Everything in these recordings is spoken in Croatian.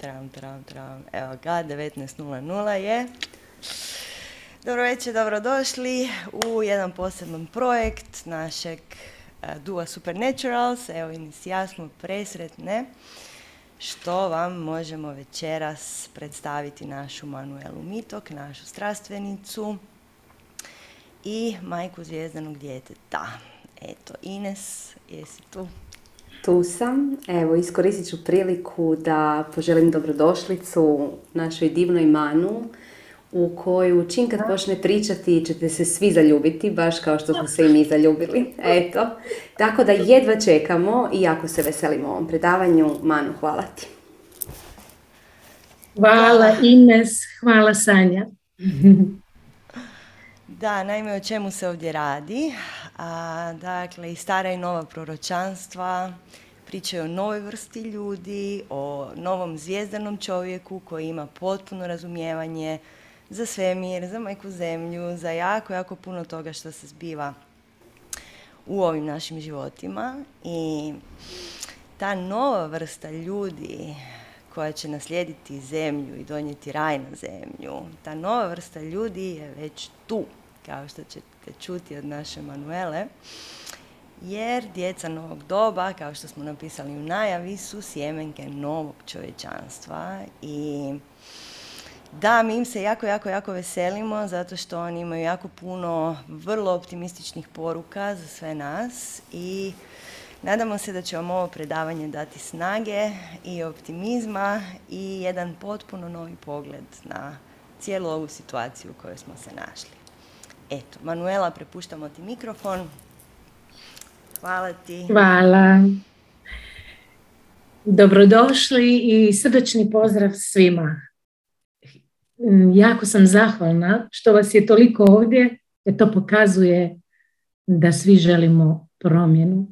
Tram, tram, tram. Evo ga, 19.00 je. Dobro večer, dobrodošli u jedan poseban projekt našeg uh, Dua Supernaturals. Evo ja smo presretne što vam možemo večeras predstaviti našu Manuelu Mitok, našu strastvenicu i majku zvijezdanog djeteta. Eto, Ines, jesi tu? Tu sam. Evo, iskoristit ću priliku da poželim dobrodošlicu našoj divnoj Manu, u koju čim kad počne pričati ćete se svi zaljubiti, baš kao što smo se i mi zaljubili. Eto, tako da jedva čekamo i jako se veselimo ovom predavanju. Manu, hvala ti. Hvala Ines, hvala Sanja. Da, naime o čemu se ovdje radi. A, dakle, i stara i nova proročanstva pričaju o novoj vrsti ljudi, o novom zvijezdanom čovjeku koji ima potpuno razumijevanje za svemir, za majku zemlju, za jako, jako puno toga što se zbiva u ovim našim životima. I ta nova vrsta ljudi koja će naslijediti zemlju i donijeti raj na zemlju, ta nova vrsta ljudi je već tu kao što ćete čuti od naše Manuele, jer djeca novog doba, kao što smo napisali u najavi, su sjemenke novog čovječanstva i da, mi im se jako, jako, jako veselimo zato što oni imaju jako puno vrlo optimističnih poruka za sve nas i nadamo se da će vam ovo predavanje dati snage i optimizma i jedan potpuno novi pogled na cijelu ovu situaciju u kojoj smo se našli. Eto, Manuela, prepuštamo ti mikrofon. Hvala ti. Hvala. Dobrodošli i srdečni pozdrav svima. Jako sam zahvalna što vas je toliko ovdje, jer to pokazuje da svi želimo promjenu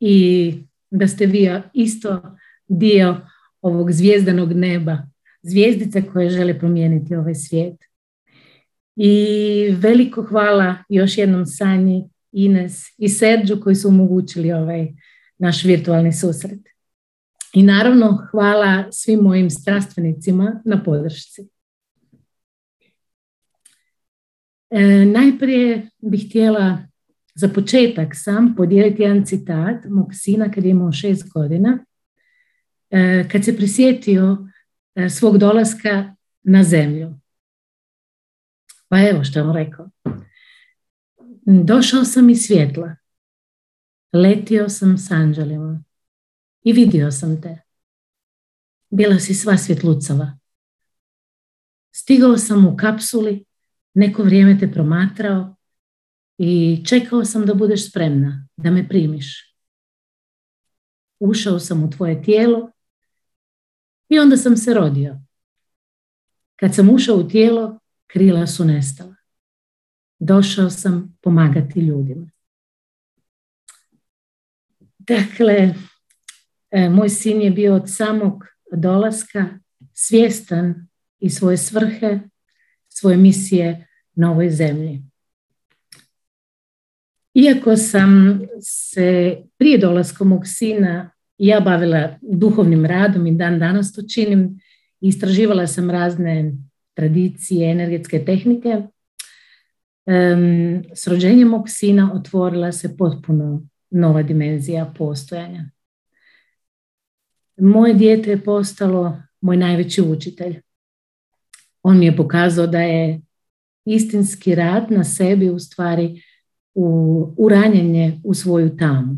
i da ste vi isto dio ovog zvijezdanog neba, zvijezdice koje žele promijeniti ovaj svijet. I veliko hvala još jednom Sanji, Ines i Serđu koji su omogućili ovaj naš virtualni susret. I naravno hvala svim mojim strastvenicima na podršci. E, najprije bih htjela za početak sam podijeliti jedan citat mog sina kad je imao šest godina, e, kad se prisjetio e, svog dolaska na zemlju. Pa evo što je on rekao. Došao sam iz svjetla. Letio sam s anđelima. I vidio sam te. Bila si sva svjetlucava. Stigao sam u kapsuli, neko vrijeme te promatrao i čekao sam da budeš spremna, da me primiš. Ušao sam u tvoje tijelo i onda sam se rodio. Kad sam ušao u tijelo, krila su nestala. Došao sam pomagati ljudima. Dakle, e, moj sin je bio od samog dolaska svjestan i svoje svrhe, svoje misije na ovoj zemlji. Iako sam se prije dolaska mog sina ja bavila duhovnim radom i dan danas to činim, istraživala sam razne tradicije, energetske tehnike, s rođenjem mog sina otvorila se potpuno nova dimenzija postojanja. Moje dijete je postalo moj najveći učitelj. On mi je pokazao da je istinski rad na sebi u stvari u, uranjenje u svoju tamu.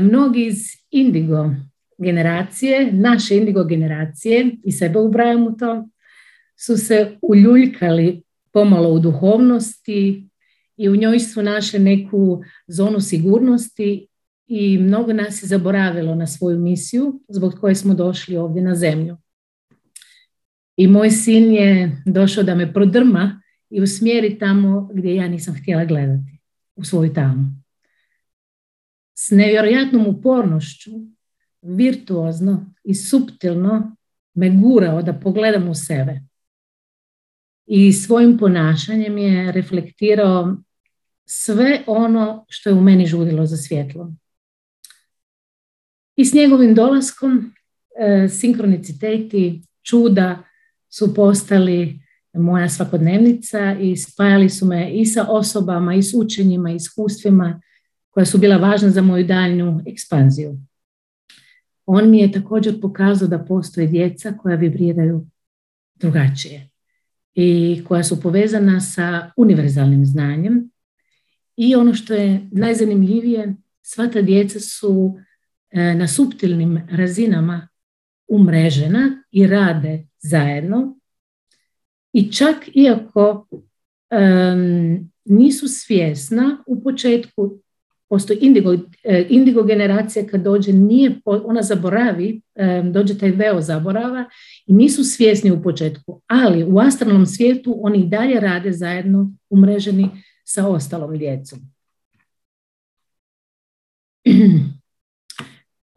mnogi iz indigo generacije, naše indigo generacije, i sebe ubrajam u to, su se uljuljkali pomalo u duhovnosti i u njoj su našli neku zonu sigurnosti i mnogo nas je zaboravilo na svoju misiju zbog koje smo došli ovdje na zemlju. I moj sin je došao da me prodrma i usmjeri tamo gdje ja nisam htjela gledati, u svoju tamu. S nevjerojatnom upornošću virtuozno i suptilno me gurao da pogledam u sebe. I svojim ponašanjem je reflektirao sve ono što je u meni žudilo za svjetlo. I s njegovim dolaskom e, sinkroniciteti, čuda su postali moja svakodnevnica i spajali su me i sa osobama, i s učenjima, i iskustvima koja su bila važna za moju daljnju ekspanziju. On mi je također pokazao da postoje djeca koja vibriraju drugačije i koja su povezana sa univerzalnim znanjem. I ono što je najzanimljivije, sva ta djeca su e, na suptilnim razinama umrežena i rade zajedno. I čak iako nisu svjesna u početku postoji indigo, e, indigo generacija kad dođe, nije, ona zaboravi, e, dođe taj veo zaborava i nisu svjesni u početku, ali u astralnom svijetu oni i dalje rade zajedno umreženi sa ostalom djecom.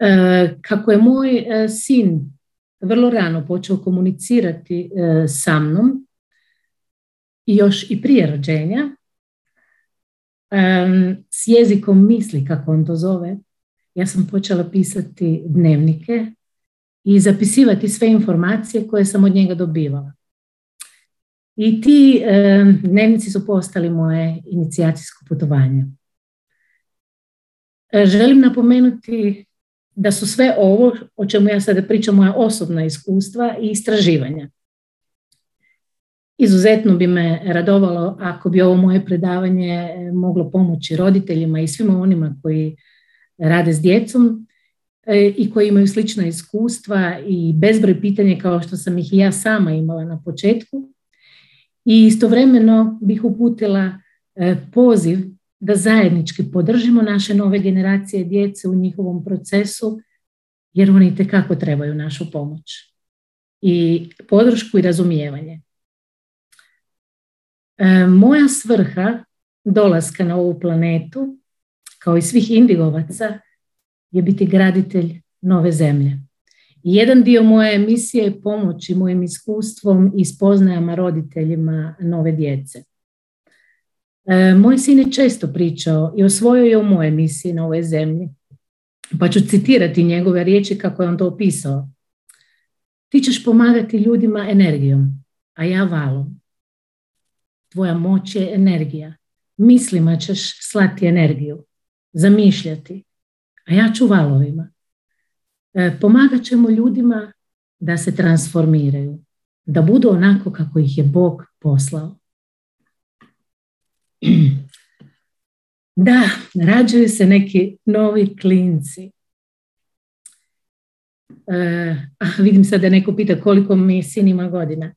E, kako je moj sin vrlo rano počeo komunicirati sa mnom, još i prije rođenja, s jezikom misli, kako on to zove, ja sam počela pisati dnevnike i zapisivati sve informacije koje sam od njega dobivala. I ti dnevnici su postali moje inicijacijsko putovanje. E, želim napomenuti da su sve ovo o čemu ja sada pričam moja osobna iskustva i istraživanja. Izuzetno bi me radovalo ako bi ovo moje predavanje e, moglo pomoći roditeljima i svima onima koji rade s djecom e, i koji imaju slična iskustva i bezbroj pitanja kao što sam ih i ja sama imala na početku. I istovremeno bih uputila e, poziv da zajednički podržimo naše nove generacije djece u njihovom procesu, jer oni tekako trebaju našu pomoć i podršku i razumijevanje. E, moja svrha dolaska na ovu planetu, kao i svih indigovaca, je biti graditelj nove zemlje. Jedan dio moje misije je pomoći mojim iskustvom i spoznajama roditeljima nove djece. E, moj sin je često pričao i osvojio je u moje misije na ovoj zemlji. Pa ću citirati njegove riječi kako je on to opisao. Ti ćeš pomagati ljudima energijom, a ja valom. Tvoja moć je energija. Mislima ćeš slati energiju, zamišljati, a ja ću valovima. E, pomagat ćemo ljudima da se transformiraju, da budu onako kako ih je Bog poslao. Da, rađaju se neki novi klinci. E, vidim sad da neko pita koliko mi sin ima godina.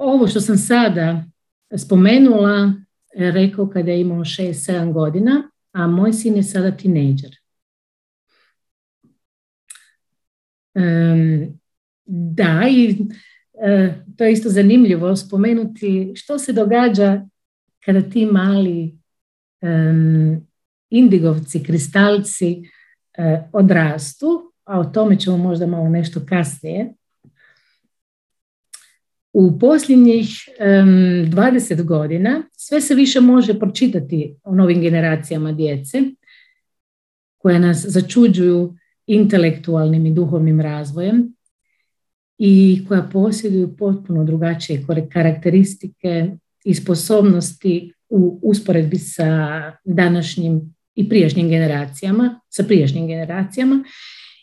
Ovo što sam sada spomenula, e, rekao kada je imao 6-7 godina, a moj sin je sada tinejdžer. da, i e, to je isto zanimljivo spomenuti što se događa kada ti mali indigovci, kristalci e, odrastu, a o tome ćemo možda malo nešto kasnije. U posljednjih um, 20 godina sve se više može pročitati o novim generacijama djece koje nas začuđuju intelektualnim i duhovnim razvojem i koja posjeduju potpuno drugačije karakteristike i sposobnosti u usporedbi sa današnjim i prijašnjim generacijama, sa prijašnjim generacijama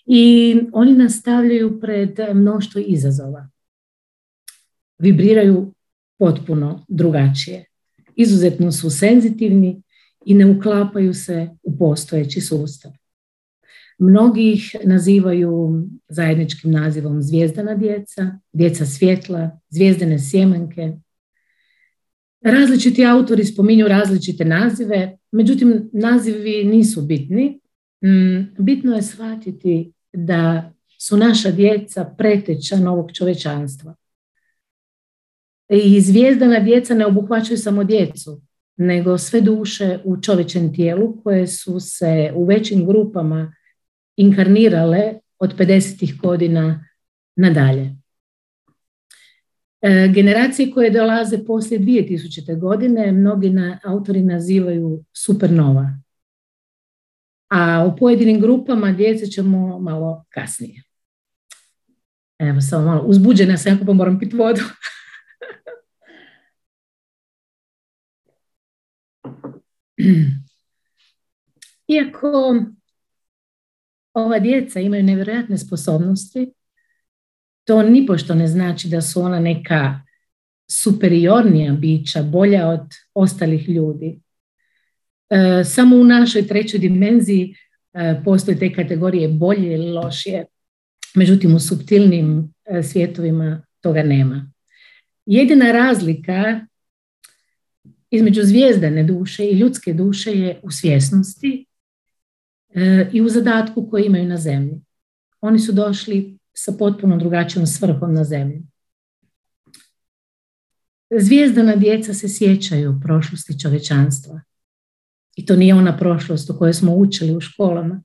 i oni nastavljaju pred mnoštvo izazova vibriraju potpuno drugačije. Izuzetno su senzitivni i ne uklapaju se u postojeći sustav. Mnogi ih nazivaju zajedničkim nazivom zvijezdana djeca, djeca svjetla, zvijezdane sjemenke. Različiti autori spominju različite nazive, međutim nazivi nisu bitni. Mm, bitno je shvatiti da su naša djeca preteča novog čovečanstva. I zvijezdana djeca ne obuhvaćaju samo djecu, nego sve duše u čovječem tijelu koje su se u većim grupama inkarnirale od 50. godina nadalje. E, generacije koje dolaze poslije 2000. godine mnogi na, autori nazivaju supernova. a o pojedinim grupama djece ćemo malo kasnije. Evo, samo malo uzbuđena sam, jako pa moram piti vodu. Iako ova djeca imaju nevjerojatne sposobnosti, to nipošto ne znači da su ona neka superiornija bića, bolja od ostalih ljudi. E, samo u našoj trećoj dimenziji e, postoje te kategorije bolje ili lošije. Međutim, u subtilnim e, svjetovima toga nema. Jedina razlika između zvijezdane duše i ljudske duše je u svjesnosti i u zadatku koji imaju na zemlji. Oni su došli sa potpuno drugačijom svrhom na zemlji. Zvijezdana djeca se sjećaju prošlosti čovečanstva. I to nije ona prošlost o kojoj smo učili u školama.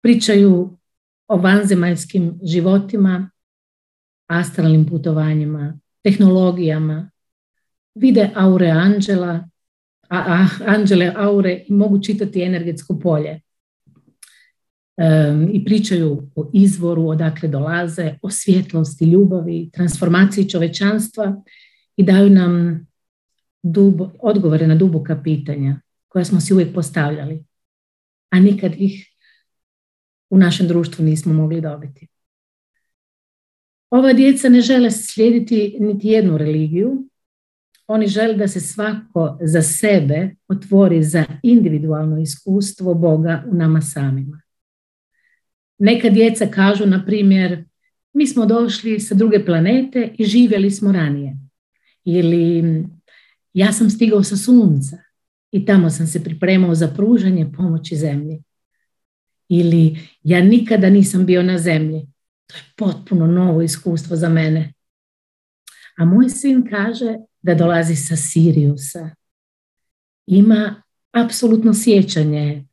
Pričaju o vanzemaljskim životima, astralnim putovanjima, tehnologijama, vide aure anđela, a, a anđele aure i mogu čitati energetsko polje. I pričaju o izvoru, odakle dolaze, o svjetlosti, ljubavi, transformaciji čovečanstva i daju nam dubo, odgovore na duboka pitanja koja smo si uvijek postavljali, a nikad ih u našem društvu nismo mogli dobiti. Ova djeca ne žele slijediti niti jednu religiju, oni žele da se svako za sebe otvori za individualno iskustvo Boga u nama samima. Neka djeca kažu, na primjer, mi smo došli sa druge planete i živjeli smo ranije. Ili ja sam stigao sa sunca i tamo sam se pripremao za pružanje pomoći zemlji. Ili ja nikada nisam bio na zemlji. To je potpuno novo iskustvo za mene. A moj sin kaže da dolazi sa Siriusa. Ima apsolutno sjećanje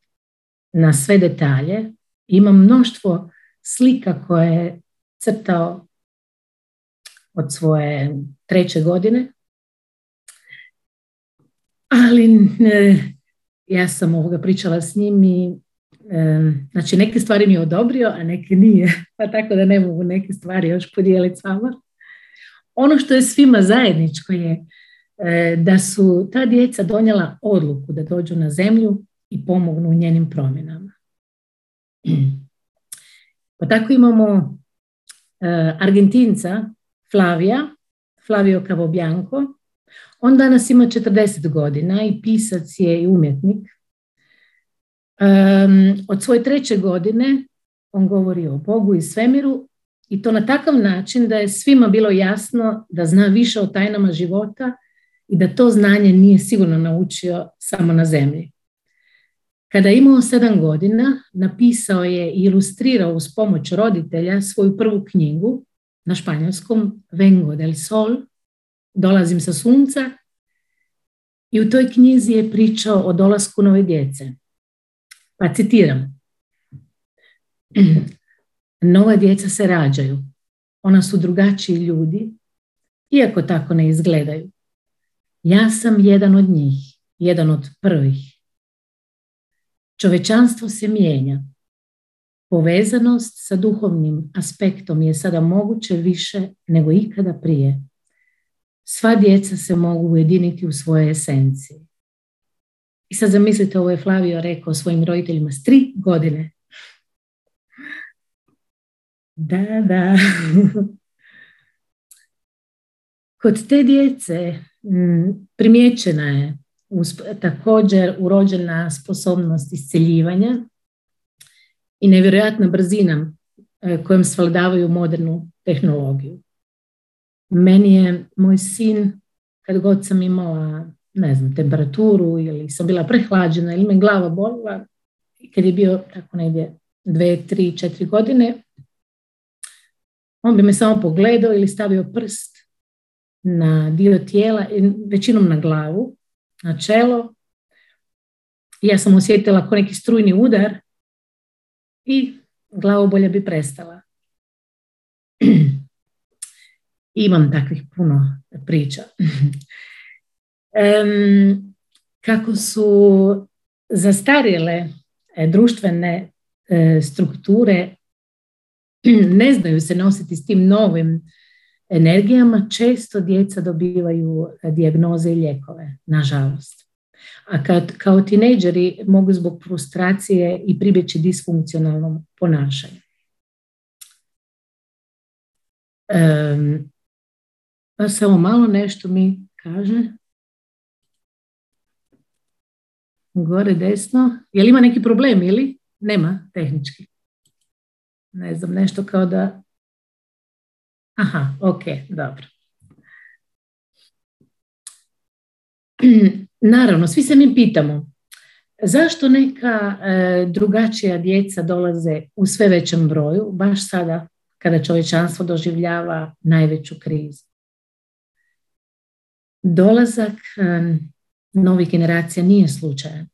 na sve detalje. Ima mnoštvo slika koje je crtao od svoje treće godine ali ja sam ovoga pričala s njim i znači neke stvari mi je odobrio, a neke nije, pa tako da ne mogu neke stvari još podijeliti s vama. Ono što je svima zajedničko je e, da su ta djeca donijela odluku da dođu na zemlju i pomognu u njenim promjenama. Pa tako imamo e, Argentinca Flavija, Flavio Cavobjanco, on danas ima 40 godina i pisac je i umjetnik. od svoje treće godine on govori o Bogu i svemiru i to na takav način da je svima bilo jasno da zna više o tajnama života i da to znanje nije sigurno naučio samo na zemlji. Kada je imao sedam godina, napisao je i ilustrirao uz pomoć roditelja svoju prvu knjigu na španjolskom Vengo del Sol, Dolazim sa sunca i u toj knjizi je pričao o dolasku nove djece. Pa citiram. Nova djeca se rađaju. Ona su drugačiji ljudi, iako tako ne izgledaju. Ja sam jedan od njih, jedan od prvih. Čovečanstvo se mijenja. Povezanost sa duhovnim aspektom je sada moguće više nego ikada prije sva djeca se mogu ujediniti u svojoj esenciji. I sad zamislite, ovo je Flavio rekao svojim roditeljima s tri godine. Da, da. Kod te djece primjećena je također urođena sposobnost isceljivanja i nevjerojatna brzina e, kojom svladavaju modernu tehnologiju. Meni je moj sin, kad god sam imala, ne znam, temperaturu ili sam bila prehlađena ili me glava bolila, kad je bio tako negdje dve, tri, četiri godine, on bi me samo pogledao ili stavio prst na dio tijela, većinom na glavu, na čelo. Ja sam osjetila kao neki strujni udar i glavobolja bi prestala. Imam takvih puno priča. Kako su zastarjele e, društvene strukture ne znaju se nositi s tim novim energijama, često djeca dobivaju dijagnoze i lijekove, nažalost. A kad, kao tinejdžeri mogu zbog frustracije i pribjeći disfunkcionalnom ponašanju. Um, pa samo malo nešto mi kaže. Gore desno. Je li ima neki problem ili? Nema tehnički. Ne znam, nešto kao da... Aha, ok, dobro. Naravno, svi se mi pitamo zašto neka e, drugačija djeca dolaze u sve većem broju, baš sada kada čovječanstvo doživljava najveću krizu. Dolazak e, novih generacija nije slučajan.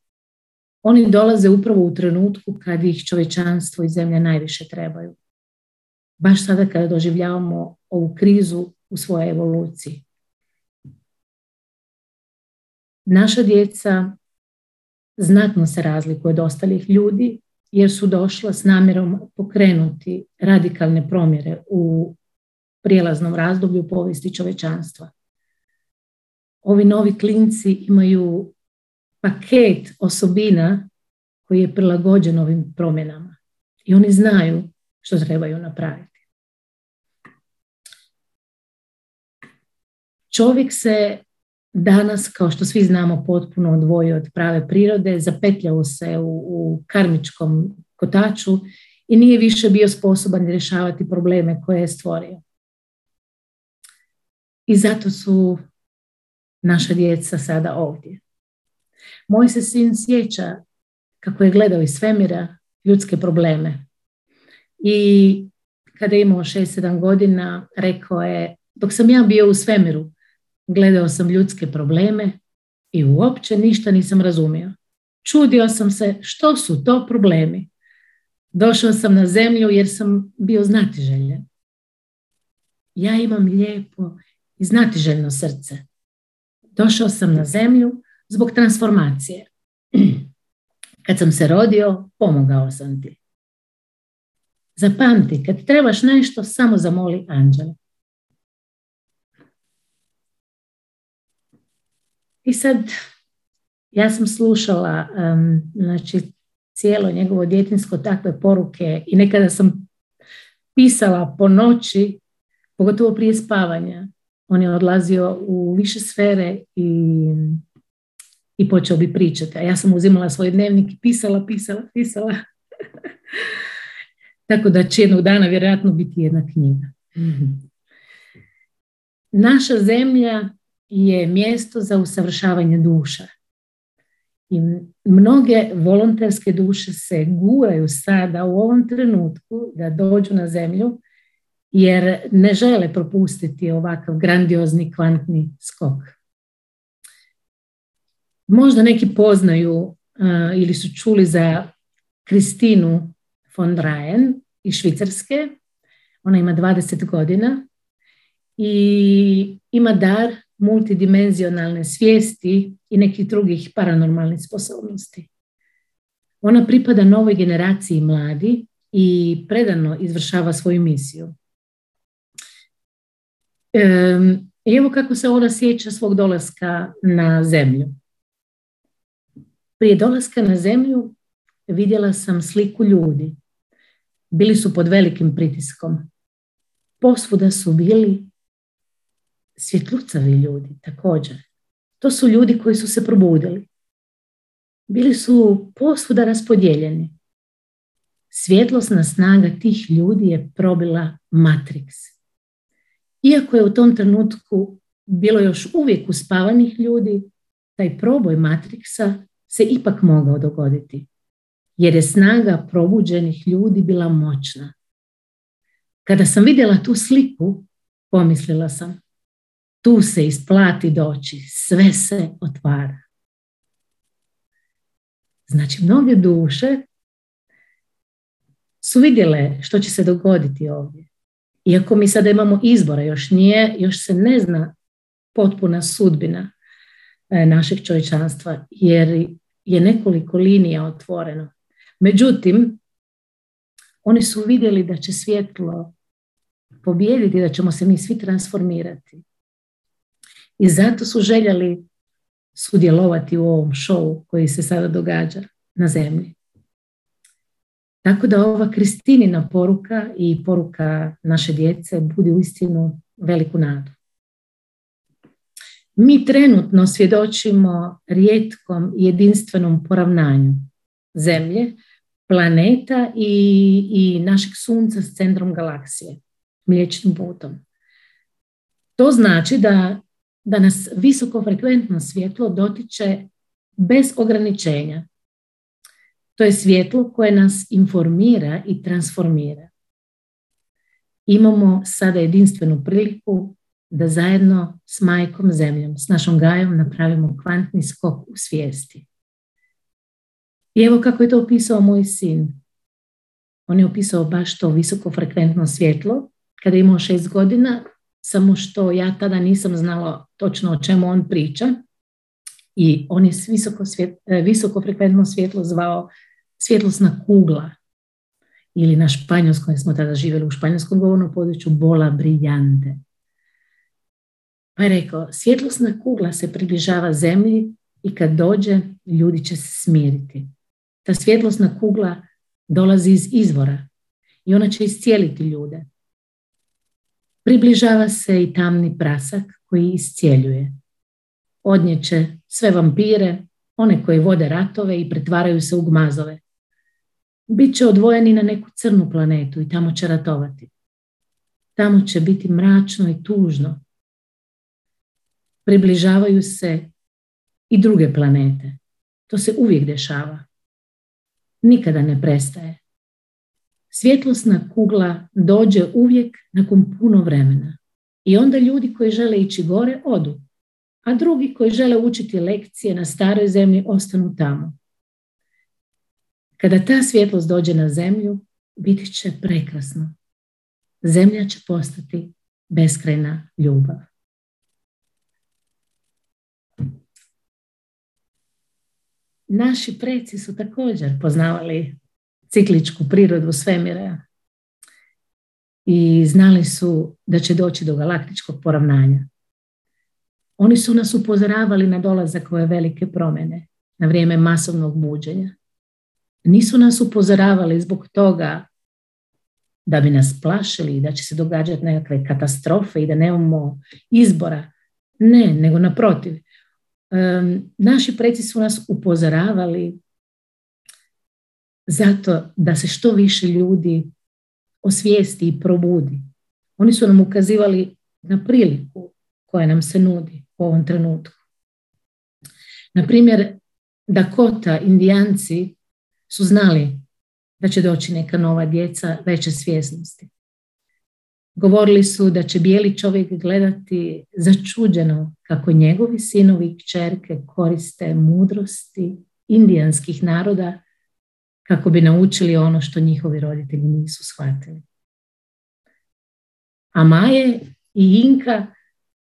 Oni dolaze upravo u trenutku kad ih čovječanstvo i zemlja najviše trebaju. Baš sada kada doživljavamo ovu krizu u svojoj evoluciji. Naša djeca znatno se razlikuje od ostalih ljudi jer su došla s namjerom pokrenuti radikalne promjere u prijelaznom razdoblju povijesti čovečanstva. Ovi novi klinci imaju paket osobina koji je prilagođen ovim promjenama i oni znaju što trebaju napraviti. Čovjek se danas, kao što svi znamo, potpuno odvojio od prave prirode, zapetljao se u, u karmičkom kotaču i nije više bio sposoban rješavati probleme koje je stvorio. I zato su naša djeca sada ovdje. Moj se sin sjeća kako je gledao iz svemira ljudske probleme. I kada je imao 6-7 godina, rekao je, dok sam ja bio u svemiru, Gledao sam ljudske probleme i uopće ništa nisam razumio. Čudio sam se što su to problemi. Došao sam na zemlju jer sam bio znatiželjen. Ja imam lijepo i znatiželjno srce. Došao sam na zemlju zbog transformacije. Kad sam se rodio, pomogao sam ti. Zapamti, kad trebaš nešto, samo zamoli anđele. I sad, ja sam slušala znači, cijelo njegovo djetinsko takve poruke i nekada sam pisala po noći, pogotovo prije spavanja. On je odlazio u više sfere i, i počeo bi pričati. A ja sam uzimala svoj dnevnik i pisala, pisala, pisala. Tako da će jednog dana vjerojatno biti jedna knjiga. Naša zemlja je mjesto za usavršavanje duša. I mnoge volonterske duše se guraju sada u ovom trenutku da dođu na zemlju jer ne žele propustiti ovakav grandiozni kvantni skok. Možda neki poznaju ili su čuli za Kristinu von Dreyen iz Švicarske. Ona ima 20 godina i ima dar multidimenzionalne svijesti i nekih drugih paranormalnih sposobnosti. Ona pripada novoj generaciji mladi i predano izvršava svoju misiju. I evo kako se ona sjeća svog dolaska na zemlju. Prije dolaska na zemlju vidjela sam sliku ljudi. Bili su pod velikim pritiskom. Posvuda su bili svjetlucavi ljudi također. To su ljudi koji su se probudili. Bili su posvuda raspodijeljeni. Svjetlosna snaga tih ljudi je probila Matrix. Iako je u tom trenutku bilo još uvijek uspavanih ljudi, taj proboj Matrixa se ipak mogao dogoditi. Jer je snaga probuđenih ljudi bila moćna. Kada sam vidjela tu sliku, pomislila sam, tu se isplati doći, sve se otvara. Znači, mnoge duše su vidjele što će se dogoditi ovdje. Iako mi sada imamo izbora, još nije, još se ne zna potpuna sudbina našeg čovječanstva, jer je nekoliko linija otvoreno. Međutim, oni su vidjeli da će svjetlo pobijediti, da ćemo se mi svi transformirati. I zato su željeli sudjelovati u ovom šovu koji se sada događa na zemlji. Tako da ova Kristinina poruka i poruka naše djece budi uistinu veliku nadu. Mi trenutno svjedočimo rijetkom jedinstvenom poravnanju zemlje, planeta i, i našeg sunca s centrom galaksije, mliječnim putom. To znači da, da nas visokofrekventno svjetlo dotiče bez ograničenja. To je svjetlo koje nas informira i transformira. Imamo sada jedinstvenu priliku da zajedno s majkom zemljom, s našom gajom napravimo kvantni skok u svijesti. I evo kako je to opisao moj sin. On je opisao baš to visokofrekventno svjetlo kada je imao šest godina, samo što ja tada nisam znala točno o čemu on priča. I on je visoko, svjet, e, visokofrekventno svjetlo zvao svjetlosna kugla ili na španjolskom, smo tada živjeli u španjolskom govornom području, bola briljante. Pa je rekao, svjetlosna kugla se približava zemlji i kad dođe, ljudi će se smiriti. Ta svjetlosna kugla dolazi iz izvora i ona će iscijeliti ljude. Približava se i tamni prasak koji iscijeljuje. Odnjeće sve vampire, one koji vode ratove i pretvaraju se u gmazove. Biće odvojeni na neku crnu planetu i tamo će ratovati. Tamo će biti mračno i tužno. Približavaju se i druge planete. To se uvijek dešava. Nikada ne prestaje. Svjetlosna kugla dođe uvijek nakon puno vremena. I onda ljudi koji žele ići gore odu, a drugi koji žele učiti lekcije na staroj zemlji ostanu tamo. Kada ta svjetlost dođe na zemlju, biti će prekrasno. Zemlja će postati beskrajna ljubav. Naši preci su također poznavali cikličku prirodu svemira i znali su da će doći do galaktičkog poravnanja. Oni su nas upozoravali na dolazak ove velike promjene na vrijeme masovnog buđenja. Nisu nas upozoravali zbog toga da bi nas plašili i da će se događati nekakve katastrofe i da nemamo izbora. Ne, nego naprotiv. Naši preci su nas upozoravali zato da se što više ljudi osvijesti i probudi. Oni su nam ukazivali na priliku koja nam se nudi u ovom trenutku. Na primjer, Dakota, indijanci su znali da će doći neka nova djeca veće svjesnosti. Govorili su da će bijeli čovjek gledati začuđeno kako njegovi sinovi i kćerke koriste mudrosti indijanskih naroda kako bi naučili ono što njihovi roditelji nisu shvatili. A Maje i Inka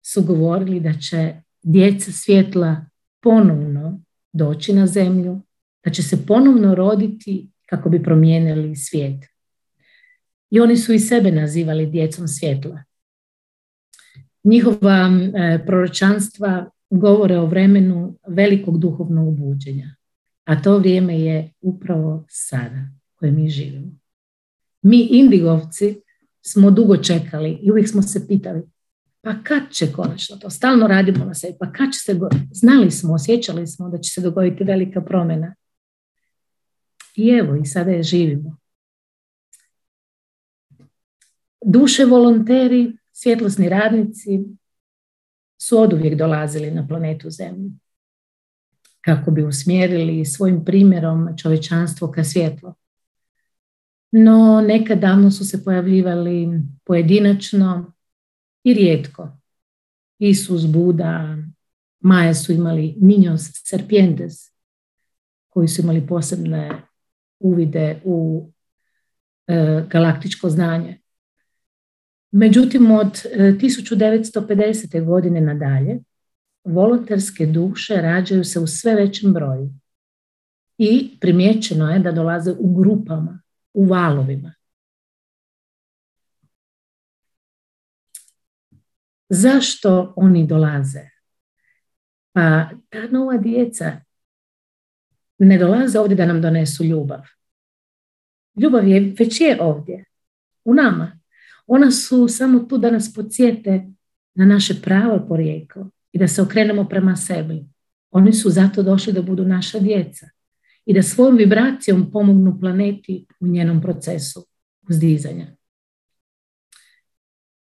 su govorili da će djeca svjetla ponovno doći na zemlju, da će se ponovno roditi kako bi promijenili svijet. I oni su i sebe nazivali djecom svjetla. Njihova e, proročanstva govore o vremenu velikog duhovnog buđenja. A to vrijeme je upravo sada koje mi živimo. Mi indigovci smo dugo čekali i uvijek smo se pitali pa kad će konačno to? Stalno radimo na sebi. Pa kad će se... Znali smo, osjećali smo da će se dogoditi velika promjena. I evo, i sada je živimo. Duše volonteri, svjetlosni radnici su oduvijek dolazili na planetu Zemlju kako bi usmjerili svojim primjerom čovečanstvo ka svjetlo. No, nekad davno su se pojavljivali pojedinačno i rijetko. Isus, Buda, Maja su imali Niños Serpientes, koji su imali posebne uvide u e, galaktičko znanje. Međutim, od 1950. E, godine nadalje volonterske duše rađaju se u sve većem broju. i primjećeno je da dolaze u grupama, u valovima. Zašto oni dolaze? Pa ta nova djeca ne dolaze ovdje da nam donesu ljubav. Ljubav je, već je ovdje, u nama. Ona su samo tu da nas podsjete na naše pravo porijeklo i da se okrenemo prema sebi. Oni su zato došli da budu naša djeca i da svojom vibracijom pomognu planeti u njenom procesu uzdizanja.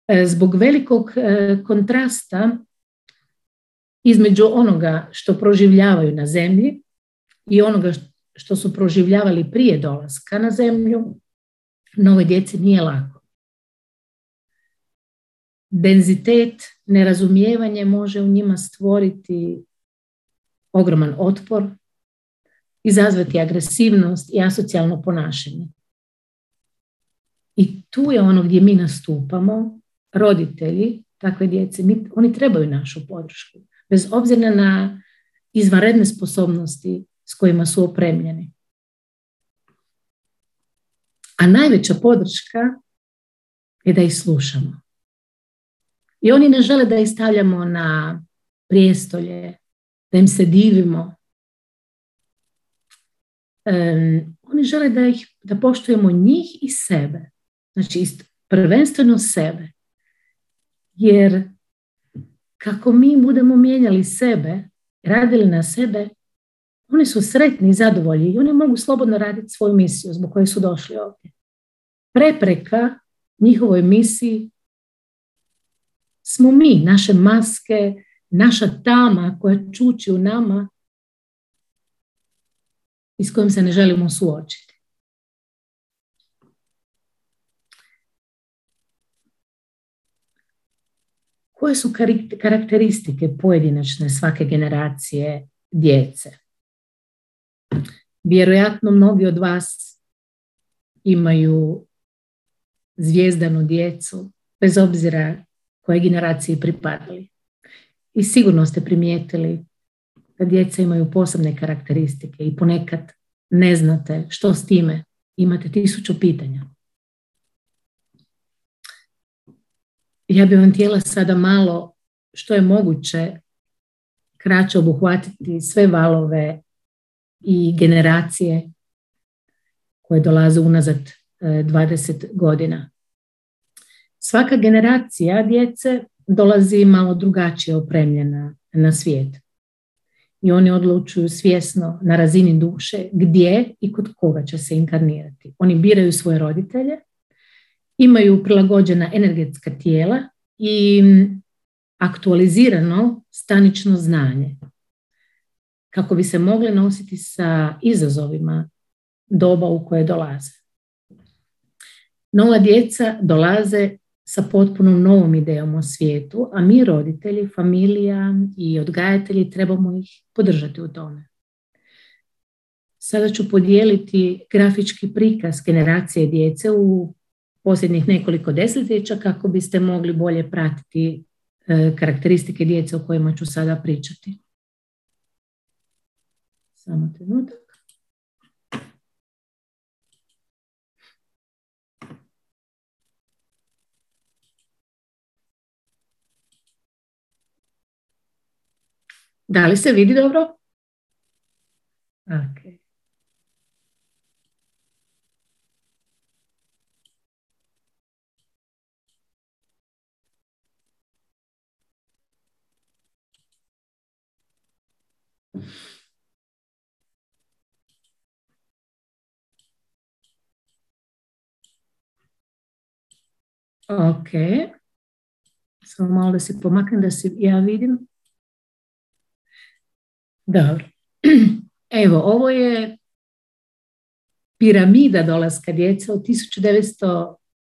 E, zbog velikog e, kontrasta između onoga što proživljavaju na zemlji i onoga što su proživljavali prije dolaska na zemlju, nove djeci nije lako. Denzitet, nerazumijevanje može u njima stvoriti ogroman otpor, izazvati agresivnost i asocijalno ponašanje. I tu je ono gdje mi nastupamo, roditelji takve djece, oni trebaju našu podršku, bez obzira na izvanredne sposobnosti s kojima su opremljeni. A najveća podrška je da ih slušamo. I oni ne žele da ih stavljamo na prijestolje, da im se divimo. oni žele da, ih, da poštujemo njih i sebe. Znači, prvenstveno sebe. Jer kako mi budemo mijenjali sebe, radili na sebe, oni su sretni i zadovoljni i oni mogu slobodno raditi svoju misiju zbog koje su došli ovdje. Prepreka njihovoj misiji smo mi, naše maske, naša tama koja čuči u nama i s kojim se ne želimo suočiti. Koje su karakteristike pojedinačne svake generacije djece? Vjerojatno mnogi od vas imaju zvijezdanu djecu, bez obzira koje generaciji pripadali. I sigurno ste primijetili da djeca imaju posebne karakteristike i ponekad ne znate što s time. Imate tisuću pitanja. Ja bih vam htjela sada malo što je moguće kraće obuhvatiti sve valove i generacije koje dolaze unazad 20 e, godina. Svaka generacija djece dolazi malo drugačije opremljena na svijet. I oni odlučuju svjesno na razini duše gdje i kod koga će se inkarnirati. Oni biraju svoje roditelje, imaju prilagođena energetska tijela i aktualizirano stanično znanje kako bi se mogli nositi sa izazovima doba u koje dolaze. Nova djeca dolaze sa potpuno novom idejom o svijetu, a mi roditelji, familija i odgajatelji trebamo ih podržati u tome. Sada ću podijeliti grafički prikaz generacije djece u posljednjih nekoliko desetljeća kako biste mogli bolje pratiti e, karakteristike djece o kojima ću sada pričati. Samo trenutak. Da li se vidi dobro? Ok. Ok. Samo malo da se pomaknem da se ja vidim. Dobro. Evo, ovo je piramida dolaska djeca od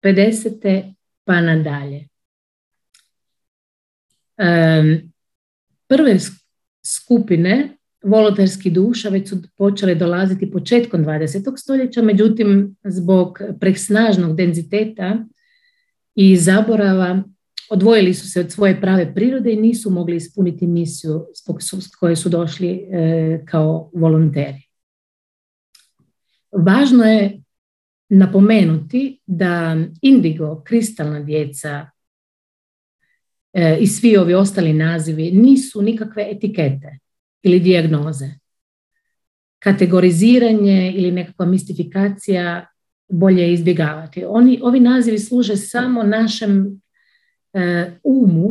1950. pa nadalje. prve skupine volonterskih duša već su počele dolaziti početkom 20. stoljeća, međutim zbog presnažnog denziteta i zaborava odvojili su se od svoje prave prirode i nisu mogli ispuniti misiju zbog koje su došli e, kao volonteri. Važno je napomenuti da indigo, kristalna djeca e, i svi ovi ostali nazivi nisu nikakve etikete ili dijagnoze. Kategoriziranje ili nekakva mistifikacija bolje je izbjegavati. Oni, ovi nazivi služe samo našem umu,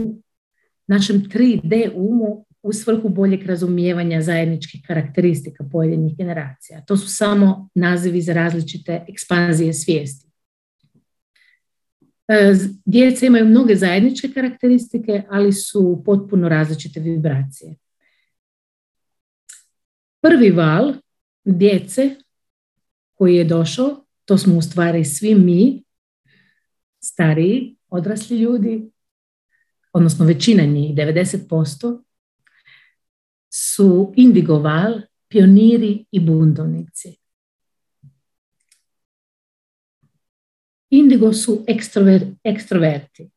našem 3D umu u svrhu boljeg razumijevanja zajedničkih karakteristika pojedinih generacija. To su samo nazivi za različite ekspanzije svijesti. E, djeca imaju mnoge zajedničke karakteristike, ali su potpuno različite vibracije. Prvi val djece koji je došao, to smo u stvari svi mi, stariji, odrasli ljudi, odnosno većina njih, 90%, su indigoval, pioniri i buntovnici. Indigo su ekstroverti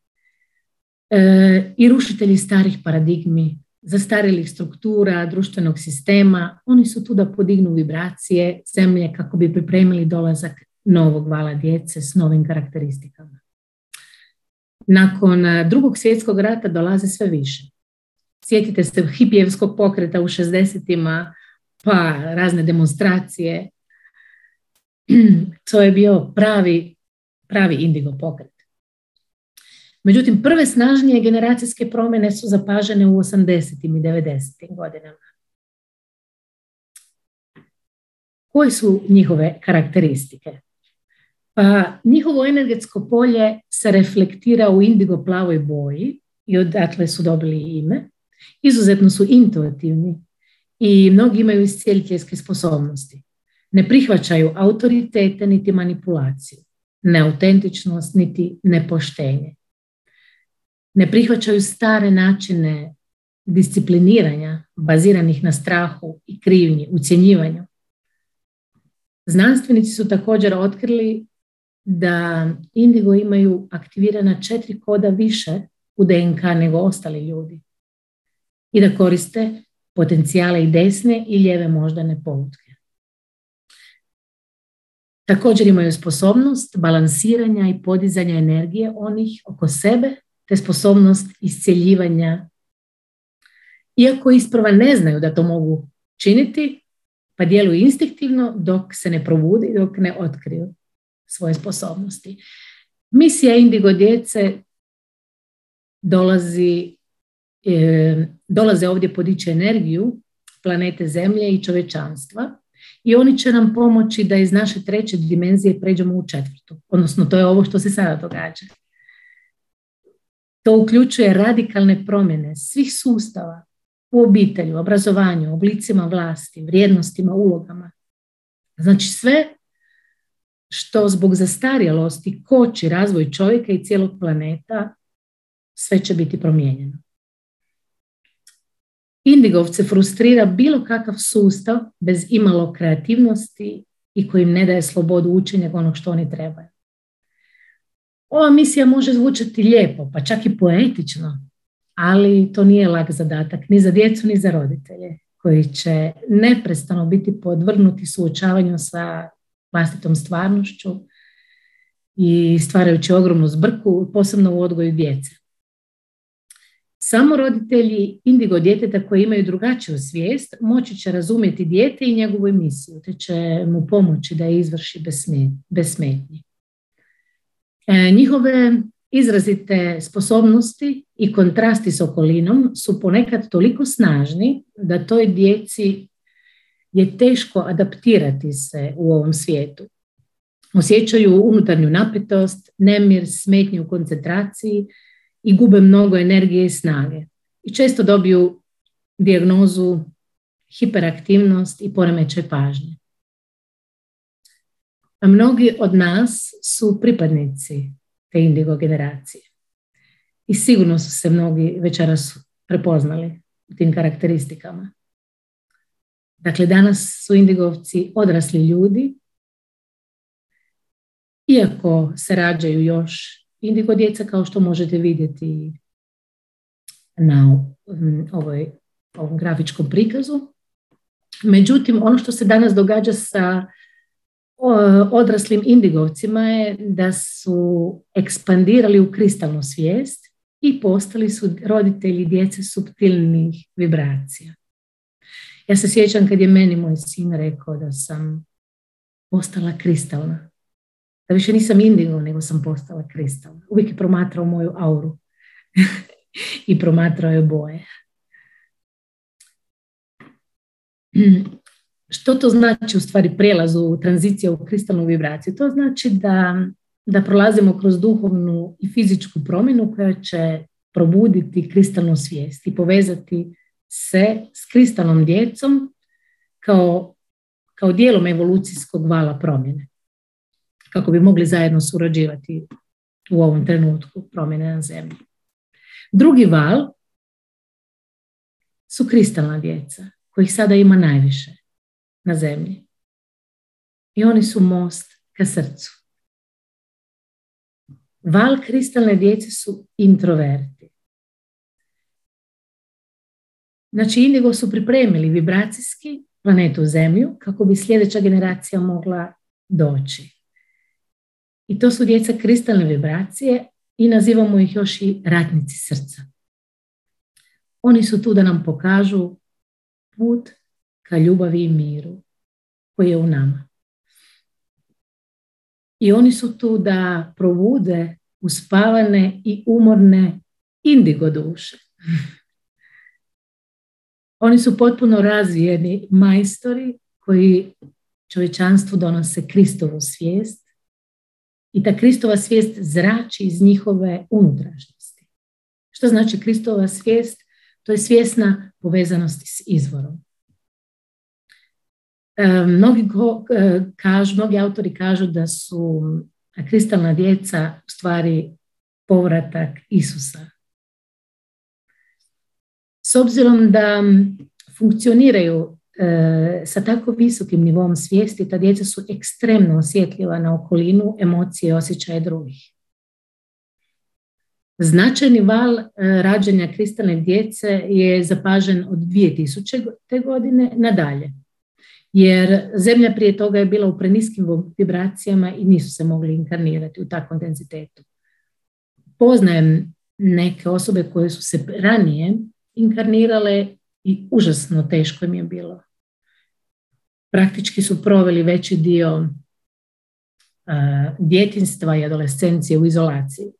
e, i rušitelji starih paradigmi, zastarilih struktura, društvenog sistema. Oni su tu da podignu vibracije zemlje kako bi pripremili dolazak novog vala djece s novim karakteristikama. Nakon drugog svjetskog rata dolaze sve više. Sjetite se hipijevskog pokreta u 60 pa razne demonstracije. To je bio pravi, pravi indigo pokret. Međutim, prve snažnije generacijske promjene su zapažene u 80. i 90. godinama. Koje su njihove karakteristike? Pa njihovo energetsko polje se reflektira u indigo plavoj boji i odatle su dobili ime. Izuzetno su intuitivni i mnogi imaju iscijeliteljske sposobnosti. Ne prihvaćaju autoritete niti manipulaciju, neautentičnost niti nepoštenje. Ne prihvaćaju stare načine discipliniranja baziranih na strahu i krivnji, ucjenjivanju. Znanstvenici su također otkrili da indigo imaju aktivirana četiri koda više u DNK nego ostali ljudi i da koriste potencijale i desne i lijeve moždane polutke. Također imaju sposobnost balansiranja i podizanja energije onih oko sebe, te sposobnost iscjeljivanja. Iako isprva ne znaju da to mogu činiti, pa djeluju instinktivno dok se ne probudi, dok ne otkriju svoje sposobnosti. Misija Indigo djece dolazi E, dolaze ovdje podići energiju planete Zemlje i čovečanstva i oni će nam pomoći da iz naše treće dimenzije pređemo u četvrtu. Odnosno, to je ovo što se sada događa. To uključuje radikalne promjene svih sustava u obitelju, obrazovanju, oblicima vlasti, vrijednostima, ulogama. Znači sve što zbog zastarjelosti koči razvoj čovjeka i cijelog planeta, sve će biti promijenjeno. Indigovce frustrira bilo kakav sustav bez imalo kreativnosti i koji im ne daje slobodu učenja onog što oni trebaju. Ova misija može zvučati lijepo, pa čak i poetično, ali to nije lak zadatak ni za djecu ni za roditelje koji će neprestano biti podvrnuti suočavanju sa vlastitom stvarnošću i stvarajući ogromnu zbrku, posebno u odgoju djece. Samo roditelji indigo djeteta koji imaju drugačiju svijest moći će razumjeti dijete i njegovu emisiju, te će mu pomoći da je izvrši bez smetnji. E, njihove izrazite sposobnosti i kontrasti s okolinom su ponekad toliko snažni da toj djeci je teško adaptirati se u ovom svijetu. Osjećaju unutarnju napetost, nemir, smetnju u koncentraciji, i gube mnogo energije i snage. I često dobiju dijagnozu hiperaktivnost i poremećaj pažnje. A mnogi od nas su pripadnici te indigo generacije. I sigurno su se mnogi večeras prepoznali u tim karakteristikama. Dakle, danas su indigovci odrasli ljudi, iako se rađaju još indigo djeca kao što možete vidjeti na ovoj, ovom grafičkom prikazu. Međutim, ono što se danas događa sa odraslim indigovcima je da su ekspandirali u kristalnu svijest i postali su roditelji djece subtilnih vibracija. Ja se sjećam kad je meni moj sin rekao da sam postala kristalna. Da više nisam indigo, nego sam postala kristalna. Uvijek je promatrao moju auru i promatrao je boje. Što to znači u stvari prijelazu u tranziciju u kristalnu vibraciju? To znači da, da prolazimo kroz duhovnu i fizičku promjenu koja će probuditi kristalnu svijest i povezati se s kristalnom djecom kao, kao dijelom evolucijskog vala promjene. Kako bi mogli zajedno surađivati u ovom trenutku promjene na zemlji. Drugi val su kristalna djeca, kojih sada ima najviše na zemlji. I oni su most ka srcu. Val kristalne djece su introverti. Znači, Indigo su pripremili vibracijski planetu Zemlju kako bi sljedeća generacija mogla doći. I to su djeca kristalne vibracije i nazivamo ih još i ratnici srca. Oni su tu da nam pokažu put ka ljubavi i miru koji je u nama. I oni su tu da probude uspavane i umorne indigo duše. Oni su potpuno razvijeni majstori koji čovječanstvu donose Kristovu svijest i ta Kristova svijest zrači iz njihove unutrašnjosti. Što znači Kristova svijest? To je svjesna povezanosti s izvorom. E, mnogi, e, kažu, mnogi autori kažu da su kristalna djeca u stvari povratak Isusa. S obzirom da funkcioniraju e, sa tako visokim nivom svijesti, ta djeca su ekstremno osjetljiva na okolinu, emocije i osjećaje drugih. Značajni val rađanja kristalne djece je zapažen od 2000. godine nadalje jer zemlja prije toga je bila u preniskim vibracijama i nisu se mogli inkarnirati u takvom densitetu. Poznajem neke osobe koje su se ranije inkarnirale i užasno teško im je bilo. Praktički su proveli veći dio uh, djetinstva i adolescencije u izolaciji.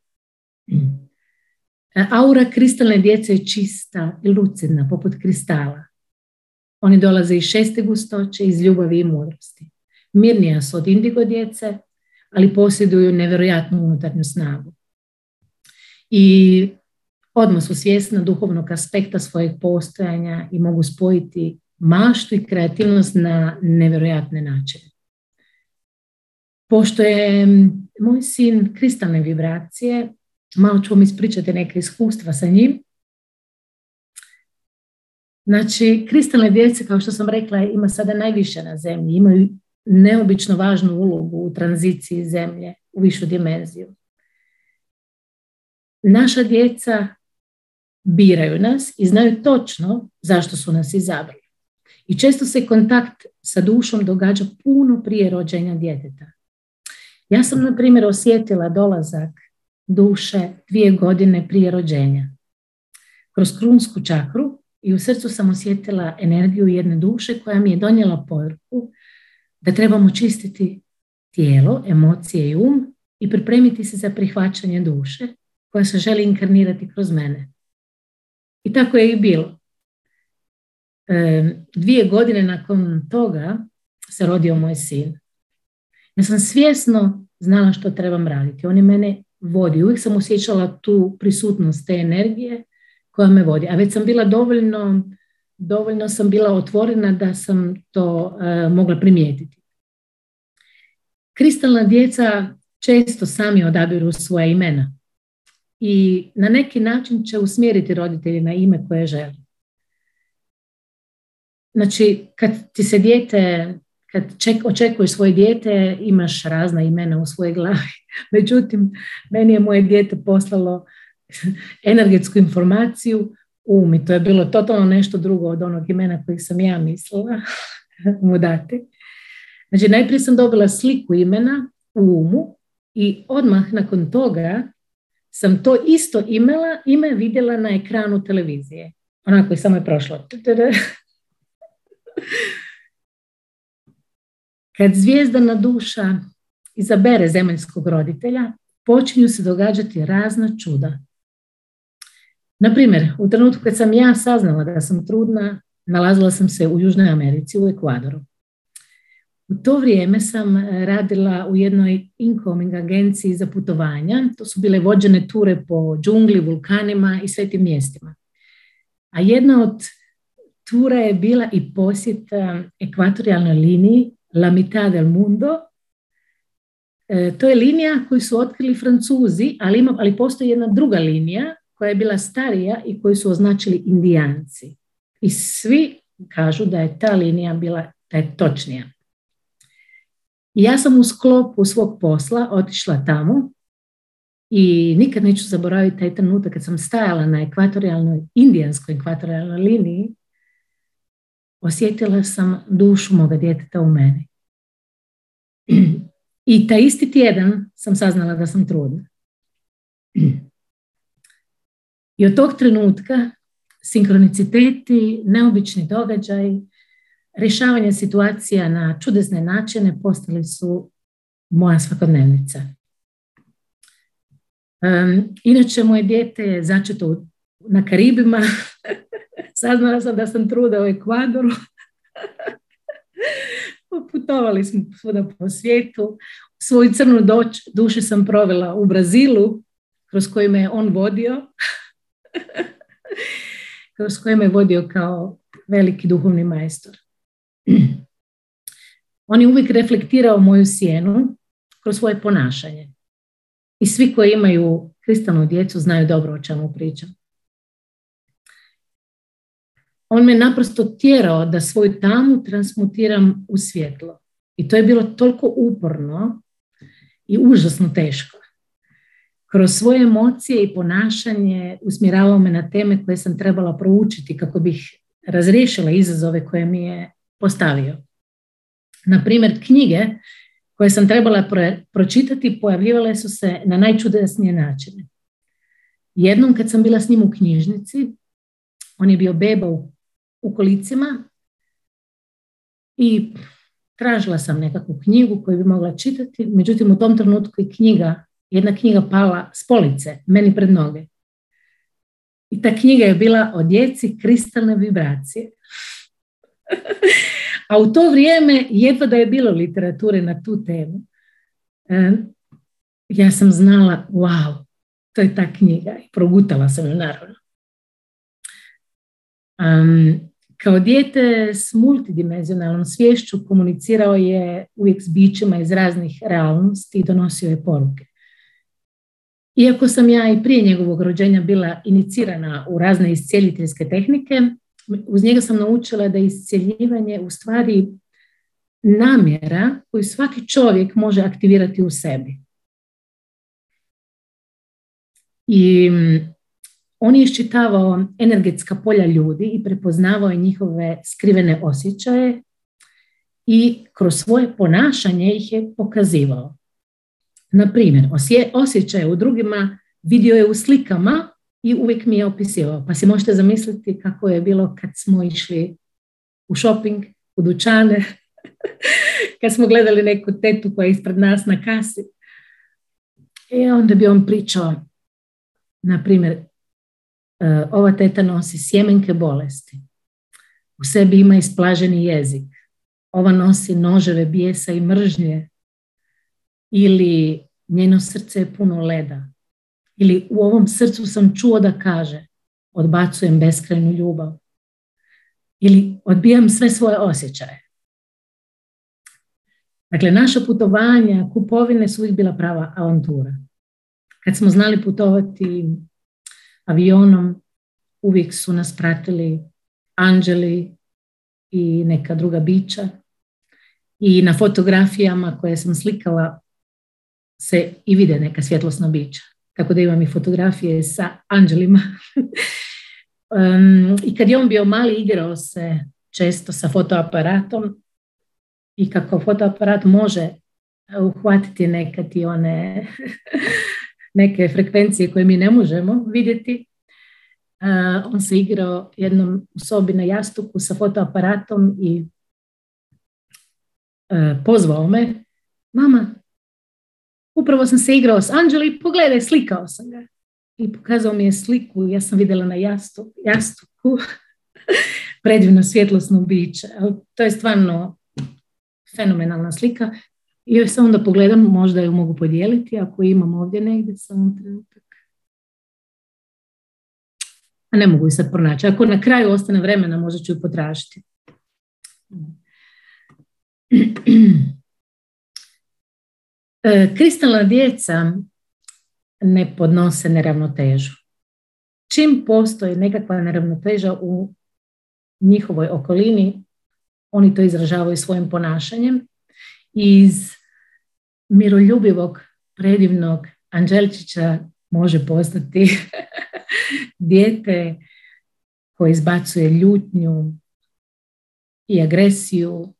Aura kristalne djece je čista i lucidna, poput kristala. Oni dolaze iz šeste gustoće, iz ljubavi i mudrosti. Mirnija su od indigo djece, ali posjeduju nevjerojatnu unutarnju snagu. I odmah su svjesna duhovnog aspekta svojeg postojanja i mogu spojiti maštu i kreativnost na nevjerojatne načine. Pošto je moj sin kristalne vibracije, malo ću vam ispričati neke iskustva sa njim, Znači, kristalne djece, kao što sam rekla, ima sada najviše na zemlji. Imaju neobično važnu ulogu u tranziciji zemlje u višu dimenziju. Naša djeca biraju nas i znaju točno zašto su nas izabrali. I često se kontakt sa dušom događa puno prije rođenja djeteta. Ja sam, na primjer, osjetila dolazak duše dvije godine prije rođenja. Kroz krunsku čakru i u srcu sam osjetila energiju jedne duše koja mi je donijela poruku da trebamo čistiti tijelo, emocije i um i pripremiti se za prihvaćanje duše koja se želi inkarnirati kroz mene. I tako je i bilo. E, dvije godine nakon toga se rodio moj sin. Ja sam svjesno znala što trebam raditi. On je mene vodi. Uvijek sam osjećala tu prisutnost te energije koja me vodi. A već sam bila dovoljno, dovoljno sam bila otvorena da sam to uh, mogla primijetiti. Kristalna djeca često sami odabiru svoje imena i na neki način će usmjeriti roditelji na ime koje želi. Znači, kad ti se dijete, kad ček, očekuješ svoje dijete, imaš razna imena u svojoj glavi. Međutim, meni je moje dijete poslalo energetsku informaciju um i to je bilo totalno nešto drugo od onog imena kojeg sam ja mislila mu dati. Znači, najprije sam dobila sliku imena u umu i odmah nakon toga sam to isto imela, ime vidjela na ekranu televizije. Onako i samo je prošlo. Kad zvijezdana duša izabere zemaljskog roditelja, počinju se događati razna čuda. Na primjer, u trenutku kad sam ja saznala da sam trudna, nalazila sam se u Južnoj Americi, u Ekvadoru. U to vrijeme sam radila u jednoj incoming agenciji za putovanja. To su bile vođene ture po džungli, vulkanima i svetim mjestima. A jedna od tura je bila i posjet ekvatorijalnoj liniji La mitad del mundo. E, to je linija koju su otkrili Francuzi, ali, ima, ali postoji jedna druga linija koja je bila starija i koju su označili indijanci. I svi kažu da je ta linija bila da je točnija. Ja sam u sklopu svog posla otišla tamo i nikad neću zaboraviti taj trenutak kad sam stajala na ekvatorijalnoj, indijanskoj ekvatorijalnoj liniji, osjetila sam dušu moga djeteta u meni. I taj isti tjedan sam saznala da sam trudna. I od tog trenutka sinkroniciteti, neobični događaj, rješavanje situacija na čudesne načine postali su moja svakodnevnica. Um, inače, moje dijete je začeto na Karibima. Saznala sam da sam truda u Ekvadoru. Putovali smo svuda po svijetu. Svoju crnu doć, dušu sam provela u Brazilu, kroz koju me je on vodio. kroz koje me vodio kao veliki duhovni majstor. On je uvijek reflektirao moju sjenu kroz svoje ponašanje. I svi koji imaju kristalnu djecu znaju dobro o čemu pričam. On me naprosto tjerao da svoju tamu transmutiram u svjetlo. I to je bilo toliko uporno i užasno teško. Kroz svoje emocije i ponašanje usmjeravao me na teme koje sam trebala proučiti kako bih razriješila izazove koje mi je postavio. Na primjer, knjige koje sam trebala pročitati pojavljivale su se na najčudesnije načine. Jednom kad sam bila s njim u knjižnici, on je bio beba u, u kolicima i tražila sam nekakvu knjigu koju bi mogla čitati, međutim u tom trenutku i knjiga, jedna knjiga pala s police, meni pred noge. I ta knjiga je bila o djeci kristalne vibracije. A u to vrijeme jedva da je bilo literature na tu temu. E, ja sam znala, wow, to je ta knjiga i progutala sam ju naravno. Um, kao dijete s multidimenzionalnom svješću komunicirao je uvijek s bićima iz raznih realnosti i donosio je poruke. Iako sam ja i prije njegovog rođenja bila inicirana u razne iscijeliteljske tehnike, uz njega sam naučila da je iscjeljivanje u stvari namjera koju svaki čovjek može aktivirati u sebi. I mm, on je iščitavao energetska polja ljudi i prepoznavao je njihove skrivene osjećaje i kroz svoje ponašanje ih je pokazivao. Na primjer, osjećaje u drugima vidio je u slikama i uvijek mi je opisivao. Pa si možete zamisliti kako je bilo kad smo išli u shopping, u dućane, kad smo gledali neku tetu koja je ispred nas na kasi. I onda bi on pričao, na primjer, e, ova teta nosi sjemenke bolesti. U sebi ima isplaženi jezik. Ova nosi noževe bijesa i mržnje. Ili njeno srce je puno leda. Ili u ovom srcu sam čuo da kaže odbacujem beskrajnu ljubav. Ili odbijam sve svoje osjećaje. Dakle, naša putovanja, kupovine su uvijek bila prava avantura. Kad smo znali putovati avionom, uvijek su nas pratili anđeli i neka druga bića. I na fotografijama koje sam slikala se i vide neka svjetlosna bića tako da imam i fotografije sa anđelima. um, I kad je on bio mali, igrao se često sa fotoaparatom i kako fotoaparat može uhvatiti nekad i one neke frekvencije koje mi ne možemo vidjeti. on se igrao jednom u sobi na jastuku sa fotoaparatom i pozvao me, mama, upravo sam se igrao s Anđeli, pogledaj, slikao sam ga. I pokazao mi je sliku, ja sam vidjela na jastu, jastuku predivno svjetlosno biće. To je stvarno fenomenalna slika. I joj sam onda pogledam, možda ju mogu podijeliti ako imam ovdje negdje samo trenutak. A ne mogu ju sad pronaći. Ako na kraju ostane vremena, možda ću ju potražiti. E, kristalna djeca ne podnose neravnotežu. Čim postoji nekakva neravnoteža u njihovoj okolini, oni to izražavaju svojim ponašanjem. Iz miroljubivog, predivnog Anđelčića može postati dijete koje izbacuje ljutnju i agresiju,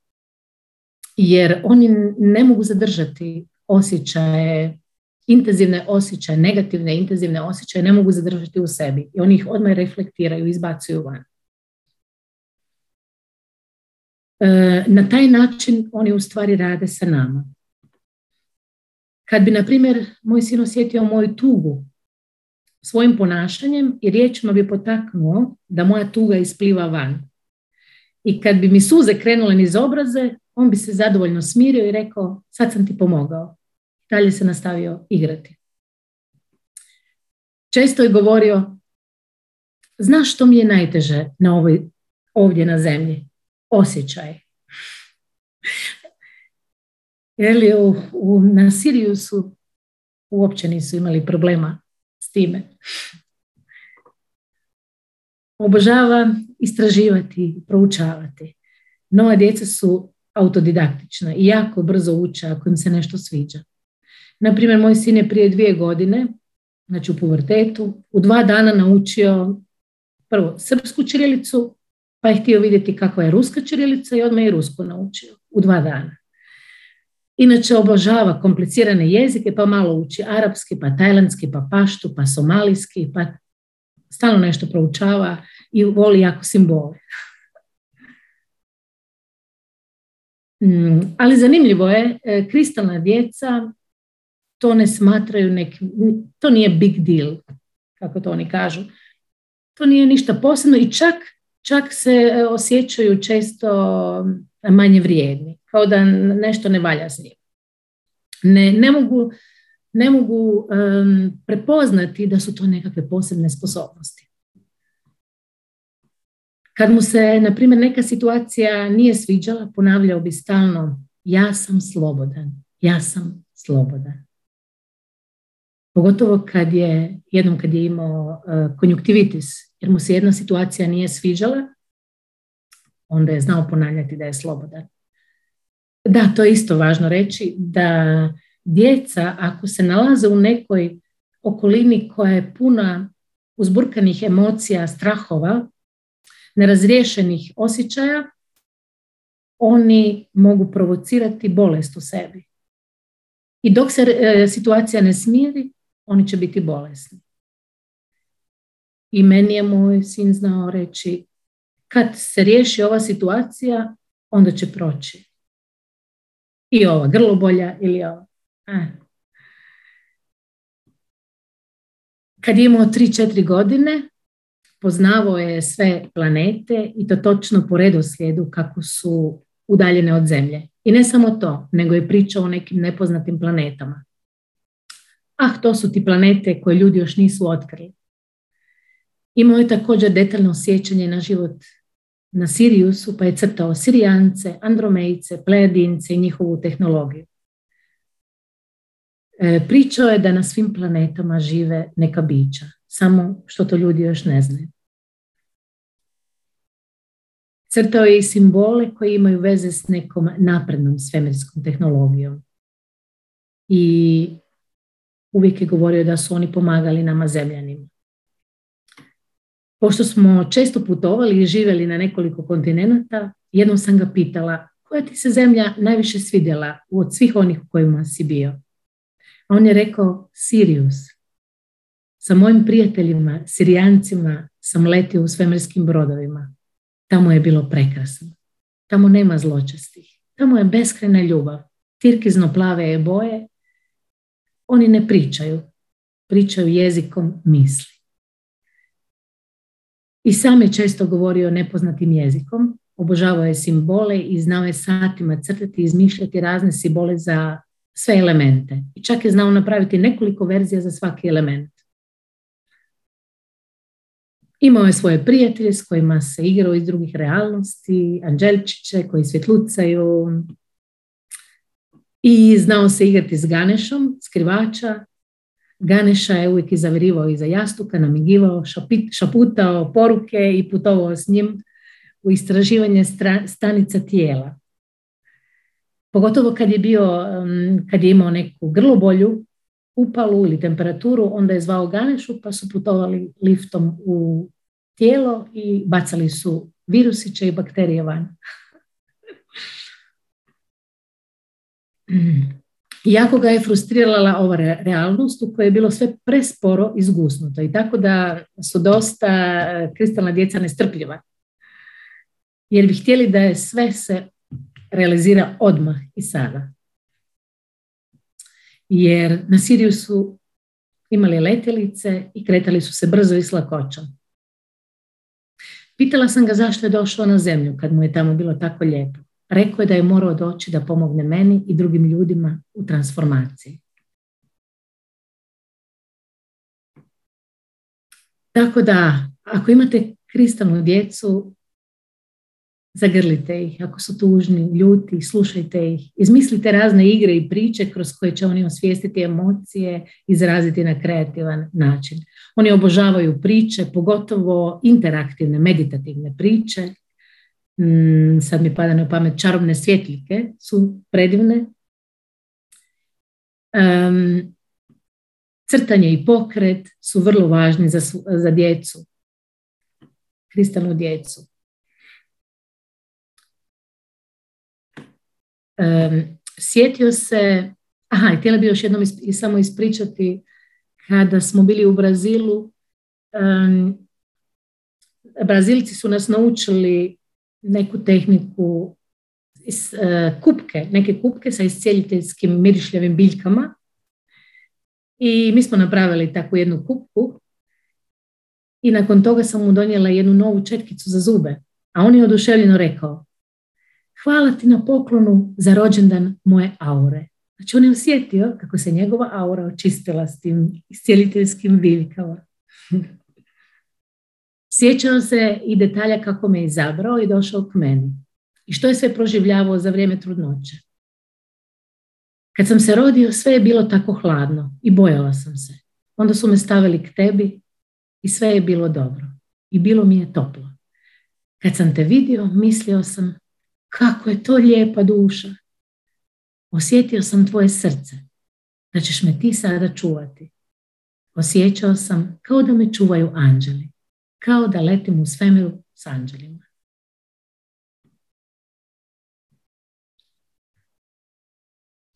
jer oni ne mogu zadržati osjećaje, intenzivne osjećaje, negativne intenzivne osjećaje ne mogu zadržati u sebi i oni ih odmah reflektiraju, izbacuju van. E, na taj način oni u stvari rade sa nama. Kad bi, na primjer, moj sin osjetio moju tugu svojim ponašanjem i riječima bi potaknuo da moja tuga ispliva van. I kad bi mi suze krenule niz obraze, on bi se zadovoljno smirio i rekao, sad sam ti pomogao. Dalje se nastavio igrati. Često je govorio, znaš što mi je najteže na ovoj, ovdje na zemlji? Osjećaj. Jer u, u, na Siriju su uopće nisu imali problema s time. Obožava istraživati, proučavati. Nova djeca su autodidaktična i jako brzo uče ako im se nešto sviđa. Naprimjer, moj sin je prije dvije godine, znači u pubertetu, u dva dana naučio prvo srpsku čirilicu, pa je htio vidjeti kakva je ruska čirilica i odmah je rusku naučio u dva dana. Inače obožava komplicirane jezike, pa malo uči arapski, pa tajlandski, pa paštu, pa somalijski, pa stalno nešto proučava i voli jako simbole. Mm, ali zanimljivo je, e, kristalna djeca to ne smatraju neki, to nije big deal, kako to oni kažu. To nije ništa posebno i čak, čak se e, osjećaju često manje vrijedni, kao da nešto ne valja s njim. Ne, ne mogu, ne mogu prepoznati da su to nekakve posebne sposobnosti. Kad mu se, na primjer, neka situacija nije sviđala, ponavljao bi stalno ja sam slobodan, ja sam slobodan. Pogotovo kad je, jednom kad je imao uh, konjuktivitis, jer mu se jedna situacija nije sviđala, onda je znao ponavljati da je slobodan. Da, to je isto važno reći, da djeca ako se nalaze u nekoj okolini koja je puna uzburkanih emocija, strahova, nerazriješenih osjećaja, oni mogu provocirati bolest u sebi. I dok se e, situacija ne smiri, oni će biti bolesni. I meni je moj sin znao reći, kad se riješi ova situacija, onda će proći. I ova grlobolja ili ova. E. Kad je imao 3-4 godine, poznavao je sve planete i to točno po redoslijedu kako su udaljene od Zemlje. I ne samo to, nego je pričao o nekim nepoznatim planetama. Ah, to su ti planete koje ljudi još nisu otkrili. Imao je također detaljno sjećanje na život na Siriusu, pa je crtao Sirijance, Andromejce, Plejadince i njihovu tehnologiju. E, pričao je da na svim planetama žive neka bića, samo što to ljudi još ne znaju. Crtao je i simbole koji imaju veze s nekom naprednom svemirskom tehnologijom. I uvijek je govorio da su oni pomagali nama zemljanima. Pošto smo često putovali i živjeli na nekoliko kontinenta, jednom sam ga pitala koja ti se zemlja najviše svidjela od svih onih u kojima si bio? A on je rekao, Sirius. Sa mojim prijateljima, Sirijancima, sam letio u svemirskim brodovima. Tamo je bilo prekrasno. Tamo nema zločestih. Tamo je beskrena ljubav. Tirkizno plave je boje. Oni ne pričaju. Pričaju jezikom misli. I sam je često govorio nepoznatim jezikom, obožavao je simbole i znao je satima crtati i izmišljati razne simbole za sve elemente. I čak je znao napraviti nekoliko verzija za svaki element. Imao je svoje prijatelje s kojima se igrao iz drugih realnosti, anđelčiće koji svjetlucaju i znao se igrati s Ganešom, skrivača. Ganeša je uvijek izavirivao iza jastuka, namigivao, šaputao poruke i putovao s njim u istraživanje stanica tijela. Pogotovo kad je bio, kad je imao neku grlobolju, upalu ili temperaturu, onda je zvao Ganešu pa su putovali liftom u tijelo i bacali su virusiće i bakterije van. Jako ga je frustrirala ova realnost u kojoj je bilo sve presporo izgusnuto i tako da su dosta kristalna djeca nestrpljiva jer bi htjeli da je sve se realizira odmah i sada. Jer na Siriju su imali letjelice i kretali su se brzo i s. Pitala sam ga zašto je došao na zemlju kad mu je tamo bilo tako lijepo. Rekao je da je morao doći da pomogne meni i drugim ljudima u transformaciji. Tako da, ako imate kristalnu djecu, Zagrlite ih, ako su tužni, ljuti, slušajte ih. Izmislite razne igre i priče kroz koje će oni osvijestiti emocije, izraziti na kreativan način. Oni obožavaju priče, pogotovo interaktivne, meditativne priče. Mm, sad mi pada na pamet čarobne svjetljike su predivne. crtanje i pokret su vrlo važni za, za djecu, kristalnu djecu. Sjetio se, aha, htjela bi još jednom i samo ispričati, kada smo bili u Brazilu, um, Brazilci su nas naučili neku tehniku iz, uh, kupke, neke kupke sa iscijeljiteljskim mirišljavim biljkama. I mi smo napravili takvu jednu kupku i nakon toga sam mu donijela jednu novu četkicu za zube, a on je oduševljeno rekao, hvala ti na poklonu za rođendan moje aure. Znači on je osjetio kako se njegova aura očistila s tim iscijeliteljskim biljkama. Sjećao se i detalja kako me izabrao i došao k meni. I što je sve proživljavao za vrijeme trudnoće. Kad sam se rodio, sve je bilo tako hladno i bojala sam se. Onda su me stavili k tebi i sve je bilo dobro. I bilo mi je toplo. Kad sam te vidio, mislio sam, kako je to lijepa duša. Osjetio sam tvoje srce, da ćeš me ti sada čuvati. Osjećao sam kao da me čuvaju anđeli, kao da letim u svemiru s anđelima.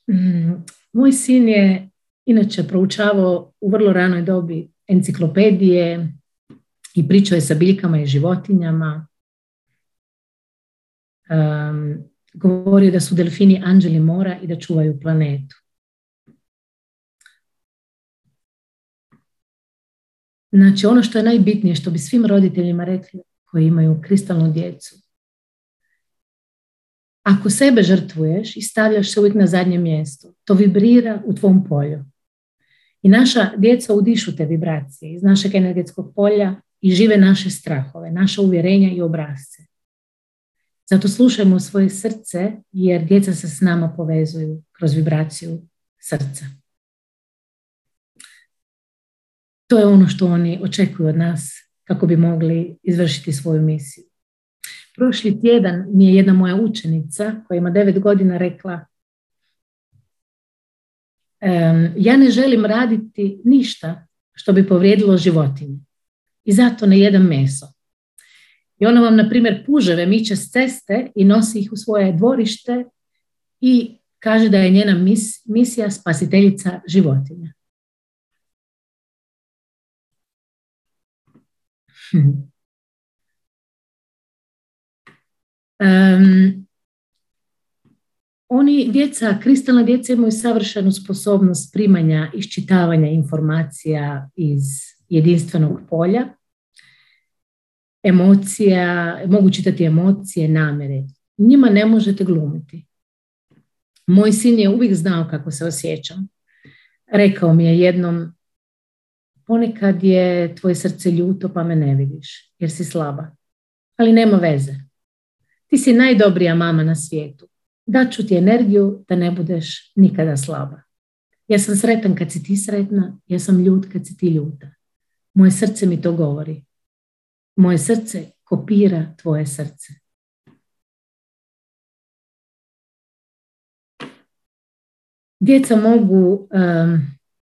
Mm, moj sin je inače proučavao u vrlo ranoj dobi enciklopedije i pričao je sa biljkama i životinjama um, govori da su delfini anđeli mora i da čuvaju planetu. Znači ono što je najbitnije, što bi svim roditeljima rekli koji imaju kristalnu djecu. Ako sebe žrtvuješ i stavljaš se uvijek na zadnje mjesto, to vibrira u tvom polju. I naša djeca udišu te vibracije iz našeg energetskog polja i žive naše strahove, naše uvjerenja i obrazce. Zato slušajmo svoje srce jer djeca se s nama povezuju kroz vibraciju srca. To je ono što oni očekuju od nas kako bi mogli izvršiti svoju misiju. Prošli tjedan mi je jedna moja učenica koja ima devet godina rekla ja ne želim raditi ništa što bi povrijedilo životinje i zato ne jedem meso. I ona vam, na primjer, puževe miče s ceste i nosi ih u svoje dvorište i kaže da je njena misija spasiteljica životinja. Oni, djeca, kristalna djeca imaju savršenu sposobnost primanja, iščitavanja informacija iz jedinstvenog polja, emocija, mogu čitati emocije, namere. Njima ne možete glumiti. Moj sin je uvijek znao kako se osjećam. Rekao mi je jednom, ponekad je tvoje srce ljuto pa me ne vidiš jer si slaba. Ali nema veze. Ti si najdobrija mama na svijetu. Daću ti energiju da ne budeš nikada slaba. Ja sam sretan kad si ti sretna, ja sam ljut kad si ti ljuta. Moje srce mi to govori. Moje srce kopira tvoje srce. Djeca mogu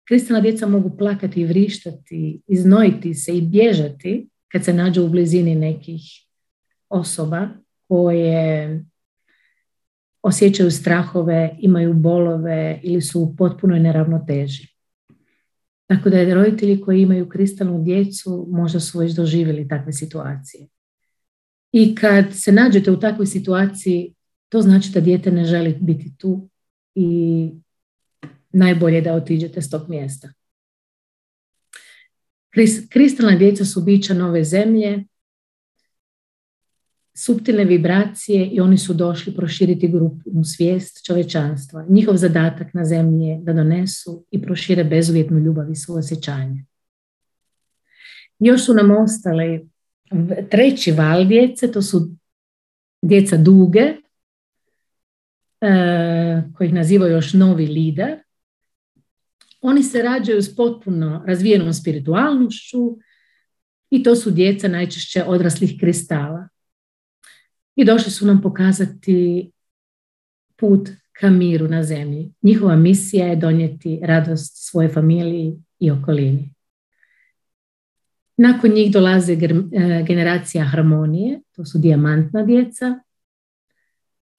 kristalna djeca mogu plakati i vrištati, iznojiti se i bježati kad se nađu u blizini nekih osoba koje osjećaju strahove, imaju bolove ili su u potpunoj neravnoteži. Tako da je roditelji koji imaju kristalnu djecu možda su već doživjeli takve situacije. I kad se nađete u takvoj situaciji, to znači da dijete ne želi biti tu i najbolje da otiđete s tog mjesta. Kristalna djeca su bića nove zemlje, suptilne vibracije i oni su došli proširiti grupnu svijest čovečanstva. Njihov zadatak na zemlji je da donesu i prošire bezuvjetnu ljubav i suosjećanje. Još su nam ostali treći val djece, to su djeca duge, e, kojih nazivaju još novi lider. Oni se rađaju s potpuno razvijenom spiritualnošću i to su djeca najčešće odraslih kristala. I došli su nam pokazati put ka miru na zemlji. Njihova misija je donijeti radost svoje familiji i okolini. Nakon njih dolaze e, generacija harmonije, to su dijamantna djeca,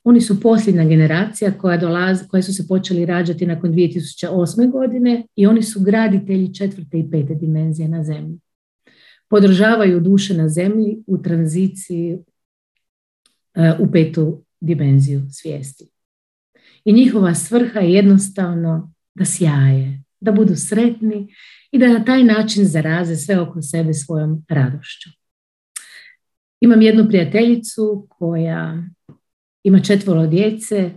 oni su posljedna generacija koja, dolazi, koja su se počeli rađati nakon 2008. godine i oni su graditelji četvrte i pete dimenzije na zemlji. Podržavaju duše na zemlji u tranziciji u petu dimenziju svijesti. I njihova svrha je jednostavno da sjaje, da budu sretni i da na taj način zaraze sve oko sebe svojom radošću. Imam jednu prijateljicu koja ima četvoro djece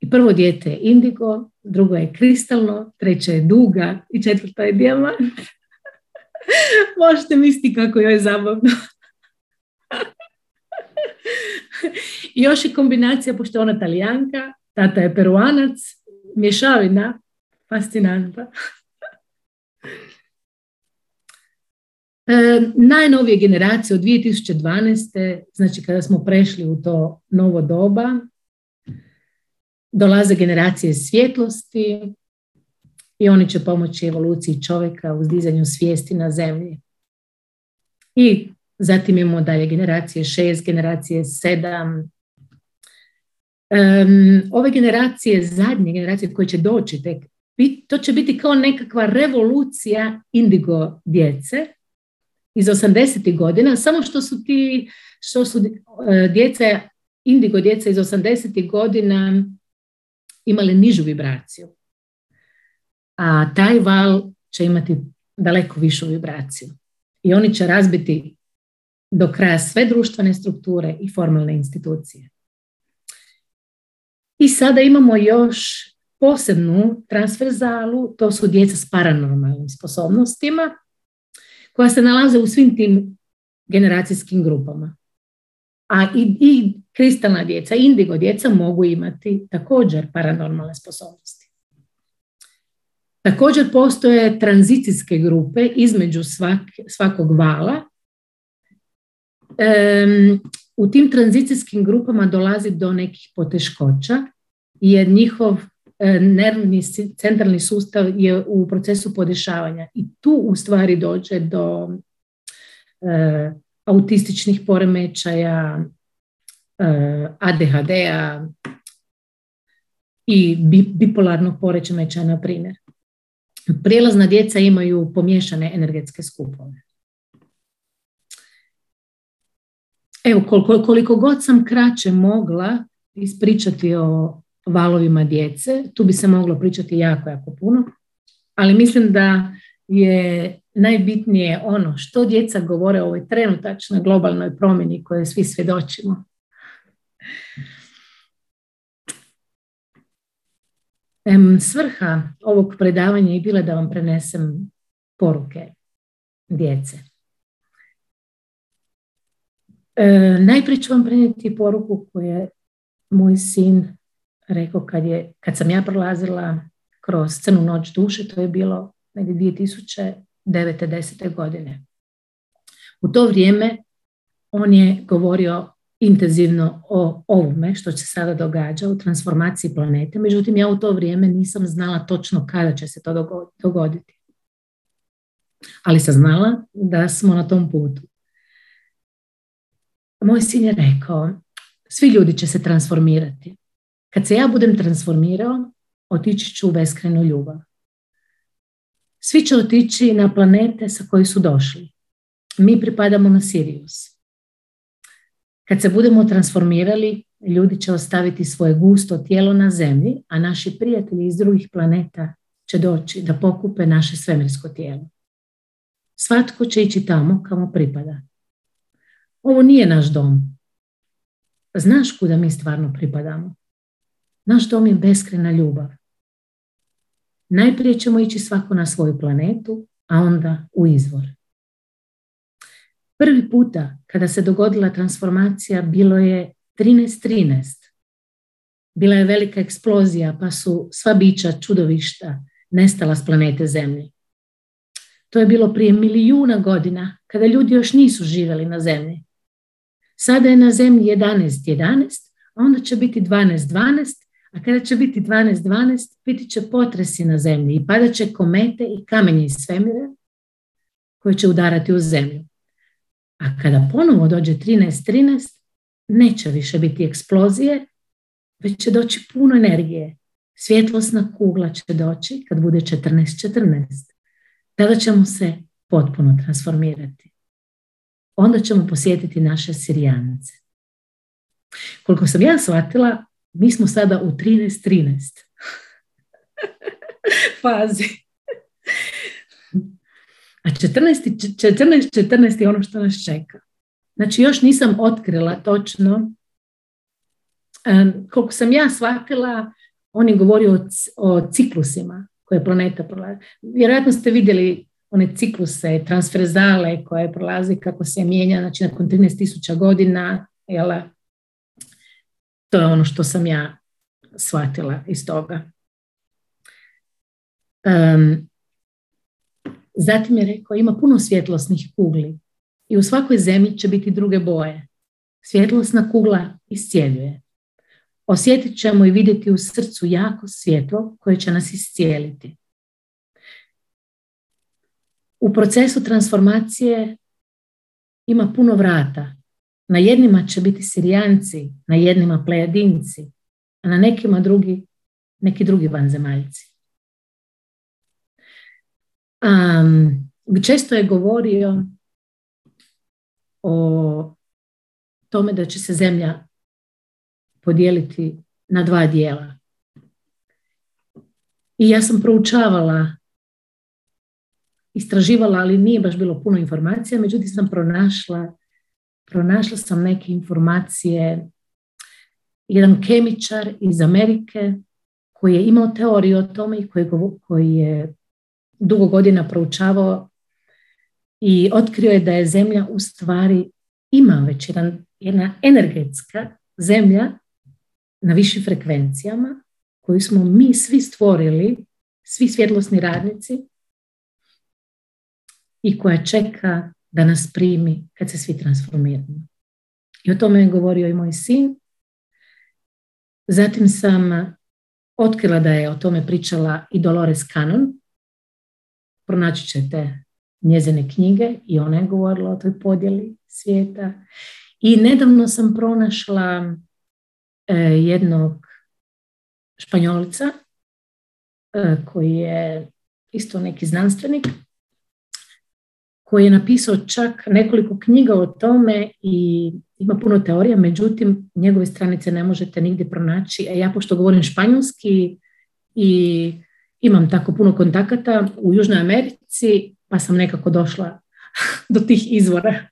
i prvo dijete je indigo, drugo je kristalno, treće je duga i četvrta je dijamant. Možete misliti kako joj je zabavno. I još je kombinacija, pošto je ona talijanka, tata je peruanac, mješavina, fascinanta. E, najnovije generacije od 2012. znači kada smo prešli u to novo doba, dolaze generacije svjetlosti i oni će pomoći evoluciji čovjeka u dizanju svijesti na zemlji. I zatim imamo dalje generacije šest, generacije sedam. ove generacije, zadnje generacije koje će doći tek, to će biti kao nekakva revolucija indigo djece, iz 80. godina, samo što su ti, što su e, djeca, indigo djeca iz 80. godina imali nižu vibraciju. A taj val će imati daleko višu vibraciju. I oni će razbiti do kraja sve društvene strukture i formalne institucije. I sada imamo još posebnu transferzalu, to su djeca s paranormalnim sposobnostima, koja se nalaze u svim tim generacijskim grupama. A i, i kristalna djeca, indigo djeca mogu imati također paranormalne sposobnosti. Također postoje tranzicijske grupe između svakog vala. U tim tranzicijskim grupama dolazi do nekih poteškoća jer njihov E, nervni centralni sustav je u procesu podešavanja i tu u stvari dođe do e, autističnih poremećaja, ADHD-a i bipolarnog poremećaja, na primjer. Prijelazna djeca imaju pomiješane energetske skupove. Evo, koliko, koliko god sam kraće mogla ispričati o valovima djece, tu bi se moglo pričati jako, jako puno, ali mislim da je najbitnije ono što djeca govore o ovoj trenutačnoj globalnoj promjeni koje svi svjedočimo. Svrha ovog predavanja je bila da vam prenesem poruke djece. E, najprije ću vam prenijeti poruku koju je moj sin rekao kad, je, kad sam ja prolazila kroz crnu noć duše, to je bilo negdje 2009. 10. godine. U to vrijeme on je govorio intenzivno o ovome što se sada događa u transformaciji planete, međutim ja u to vrijeme nisam znala točno kada će se to dogoditi. Ali sam znala da smo na tom putu. Moj sin je rekao, svi ljudi će se transformirati. Kad se ja budem transformirao, otići ću u beskrenu ljubav. Svi će otići na planete sa koji su došli. Mi pripadamo na Sirius. Kad se budemo transformirali, ljudi će ostaviti svoje gusto tijelo na zemlji, a naši prijatelji iz drugih planeta će doći da pokupe naše svemirsko tijelo. Svatko će ići tamo kamo pripada. Ovo nije naš dom. Znaš kuda mi stvarno pripadamo? Naš dom je beskrena ljubav. Najprije ćemo ići svako na svoju planetu, a onda u izvor. Prvi puta kada se dogodila transformacija bilo je 13.13. Bila je velika eksplozija pa su sva bića čudovišta nestala s planete Zemlje. To je bilo prije milijuna godina kada ljudi još nisu živjeli na Zemlji. Sada je na Zemlji 11.11, a onda će biti 12.12, a kada će biti 12.12, biti će potresi na Zemlji i padat će komete i kamenje iz svemira koje će udarati u Zemlju. A kada ponovo dođe 13.13, neće više biti eksplozije, već će doći puno energije. Svjetlosna kugla će doći kad bude 14.14. Tada ćemo se potpuno transformirati. Onda ćemo posjetiti naše Sirijanice. Koliko sam ja shvatila, mi smo sada u 13.13 fazi. A 14.14 14, je ono što nas čeka. Znači još nisam otkrila točno koliko sam ja shvatila, on je govorio o, ciklusima koje planeta prolazi. Vjerojatno ste vidjeli one cikluse, transferzale koje prolazi, kako se mijenja, znači nakon 13.000 godina, jel, to je ono što sam ja shvatila iz toga. Um, zatim je rekao, ima puno svjetlosnih kugli i u svakoj zemlji će biti druge boje. Svjetlosna kugla iscijeljuje. Osjetit ćemo i vidjeti u srcu jako svjetlo koje će nas iscijeliti. U procesu transformacije ima puno vrata. Na jednima će biti Sirijanci, na jednima Plejadinci, a na nekima drugi, neki drugi vanzemaljci. Um, često je govorio o tome da će se zemlja podijeliti na dva dijela. I ja sam proučavala, istraživala, ali nije baš bilo puno informacija, međutim sam pronašla, pronašla sam neke informacije. Jedan kemičar iz Amerike koji je imao teoriju o tome i koji, koji je dugo godina proučavao i otkrio je da je zemlja u stvari ima već jedan, jedna energetska zemlja na višim frekvencijama koju smo mi svi stvorili, svi svjetlosni radnici i koja čeka da nas primi kad se svi transformiramo. I o tome je govorio i moj sin. Zatim sam otkrila da je o tome pričala i Dolores Cannon. Pronaći ćete njezine knjige i ona je govorila o toj podjeli svijeta. I nedavno sam pronašla e, jednog španjolica e, koji je isto neki znanstvenik koji je napisao čak nekoliko knjiga o tome i ima puno teorija, međutim njegove stranice ne možete nigdje pronaći. A ja pošto govorim španjolski i imam tako puno kontakata u Južnoj Americi, pa sam nekako došla do tih izvora.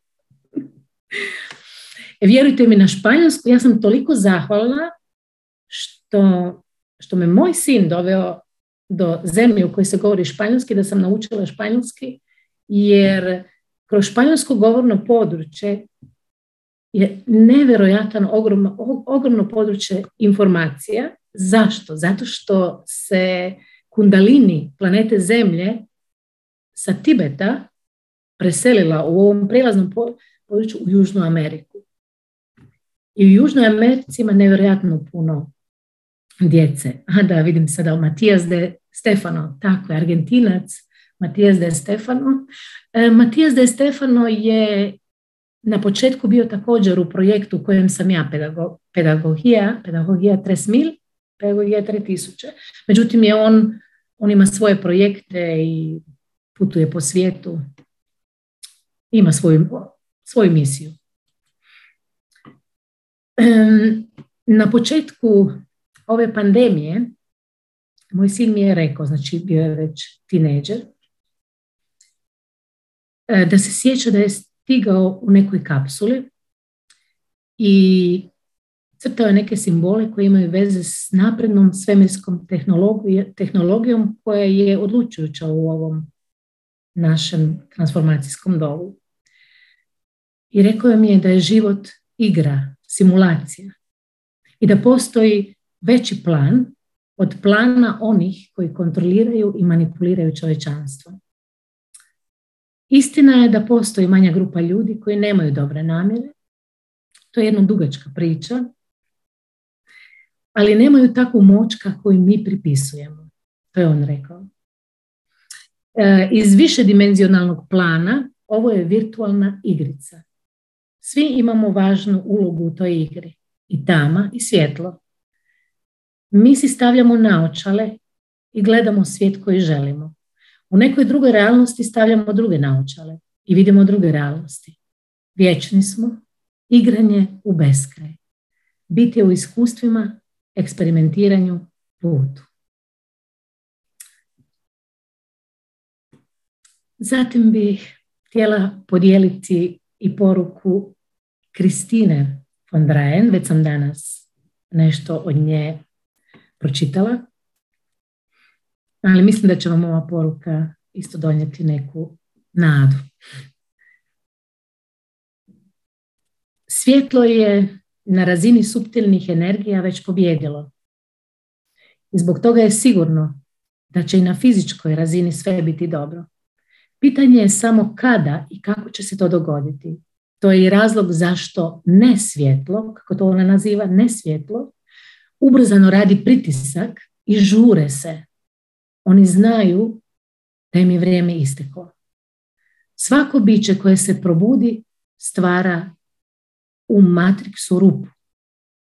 E, vjerujte mi na španjolsku, ja sam toliko zahvalna što, što me moj sin doveo do zemlje u kojoj se govori španjolski, da sam naučila španjolski, jer kroz španjolsko govorno područje je nevjerojatan ogromno, ogromno područje informacija. Zašto? Zato što se kundalini planete Zemlje sa Tibeta preselila u ovom prijelaznom području u Južnu Ameriku. I u Južnoj Americi ima nevjerojatno puno djece. A da, vidim sada Matijas de Stefano, tako je, Argentinac, Matijas de Stefano. E, Matijas de Stefano je na početku bio također u projektu u kojem sam ja pedago, pedagogija, pedagogija 3000, pedagogija 3000. Međutim je on, on ima svoje projekte i putuje po svijetu. Ima svoju, svoju misiju. Na početku ove pandemije moj sin mi je rekao, znači bio je već tineđer, da se sjeća da je stigao u nekoj kapsuli i crtao je neke simbole koje imaju veze s naprednom svemirskom tehnologijom koja je odlučujuća u ovom našem transformacijskom dobu. I rekao mi je da je život igra, simulacija i da postoji veći plan od plana onih koji kontroliraju i manipuliraju čovječanstvo. Istina je da postoji manja grupa ljudi koji nemaju dobre namjere. To je jedna dugačka priča. Ali nemaju takvu moć kako mi pripisujemo. To je on rekao. E, iz višedimenzionalnog plana ovo je virtualna igrica. Svi imamo važnu ulogu u toj igri. I tama i svjetlo. Mi si stavljamo naočale i gledamo svijet koji želimo. U nekoj drugoj realnosti stavljamo druge naočale i vidimo druge realnosti. Vječni smo, igranje u beskraj. Biti u iskustvima, eksperimentiranju, putu. Zatim bih htjela podijeliti i poruku Kristine von Draen, već sam danas nešto od nje pročitala. Ali mislim da će vam ova poruka isto donijeti neku nadu. Svjetlo je na razini subtilnih energija već pobjedilo. I zbog toga je sigurno da će i na fizičkoj razini sve biti dobro. Pitanje je samo kada i kako će se to dogoditi. To je i razlog zašto ne svjetlo, kako to ona naziva, ne svjetlo, ubrzano radi pritisak i žure se. Oni znaju da im je vrijeme isteklo. Svako biće koje se probudi stvara u matriksu rupu.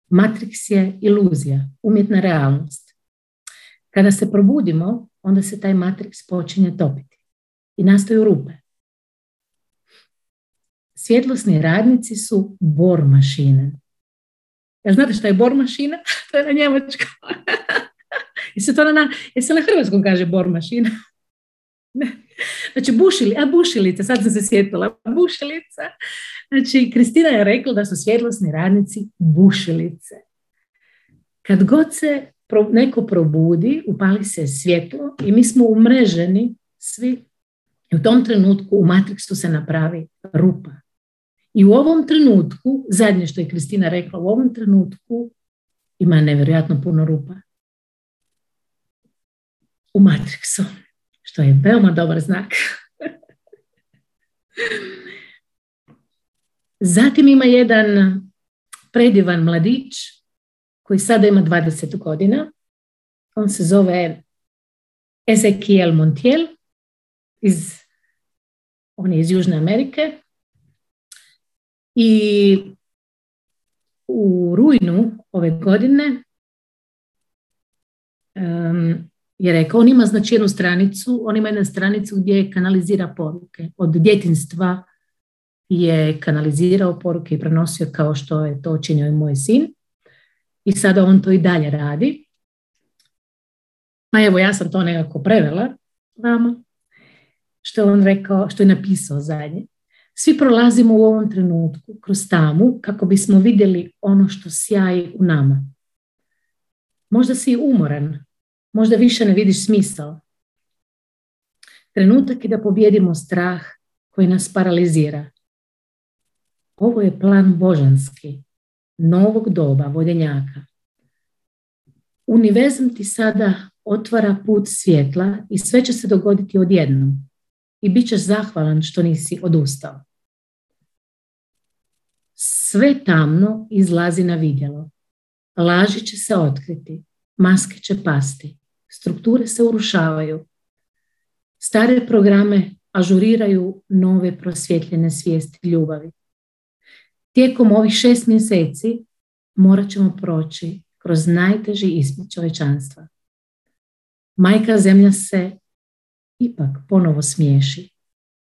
Matriks je iluzija, umjetna realnost. Kada se probudimo, onda se taj matriks počinje topiti i nastaju rupe. Svjetlosni radnici su bor mašine. Jel znate šta je bor mašina? to je na njemačkom. Jesi to na, jesi na hrvatskom kaže bor mašina? Znači, bušili, a bušilica, sad sam se sjetila, bušilica. Znači, Kristina je rekla da su svjetlosni radnici bušilice. Kad god se neko probudi, upali se svjetlo i mi smo umreženi svi. I u tom trenutku u matriksu se napravi rupa. I u ovom trenutku, zadnje što je Kristina rekla, u ovom trenutku ima nevjerojatno puno rupa. U Matrixu, što je veoma dobar znak. Zatim ima jedan predivan mladić koji sada ima 20 godina. On se zove Ezekiel Montiel iz on je iz Južne Amerike i u rujnu ove godine je rekao, on ima znači jednu stranicu, on ima jednu stranicu gdje kanalizira poruke. Od djetinstva je kanalizirao poruke i prenosio kao što je to činio i moj sin. I sada on to i dalje radi. Pa evo, ja sam to nekako prevela vama, što je on rekao, što je napisao zadnje. Svi prolazimo u ovom trenutku kroz tamu kako bismo vidjeli ono što sjaji u nama. Možda si umoran, možda više ne vidiš smisao. Trenutak je da pobjedimo strah koji nas paralizira. Ovo je plan božanski, novog doba vodenjaka. Univerzum ti sada otvara put svjetla i sve će se dogoditi odjednom. I bit ćeš zahvalan što nisi odustao. Sve tamno izlazi na vidjelo. Laži će se otkriti, maske će pasti, strukture se urušavaju. Stare programe ažuriraju nove prosvjetljene svijesti ljubavi. Tijekom ovih šest mjeseci morat ćemo proći kroz najteži ispit čovečanstva. Majka zemlja se ipak ponovo smiješi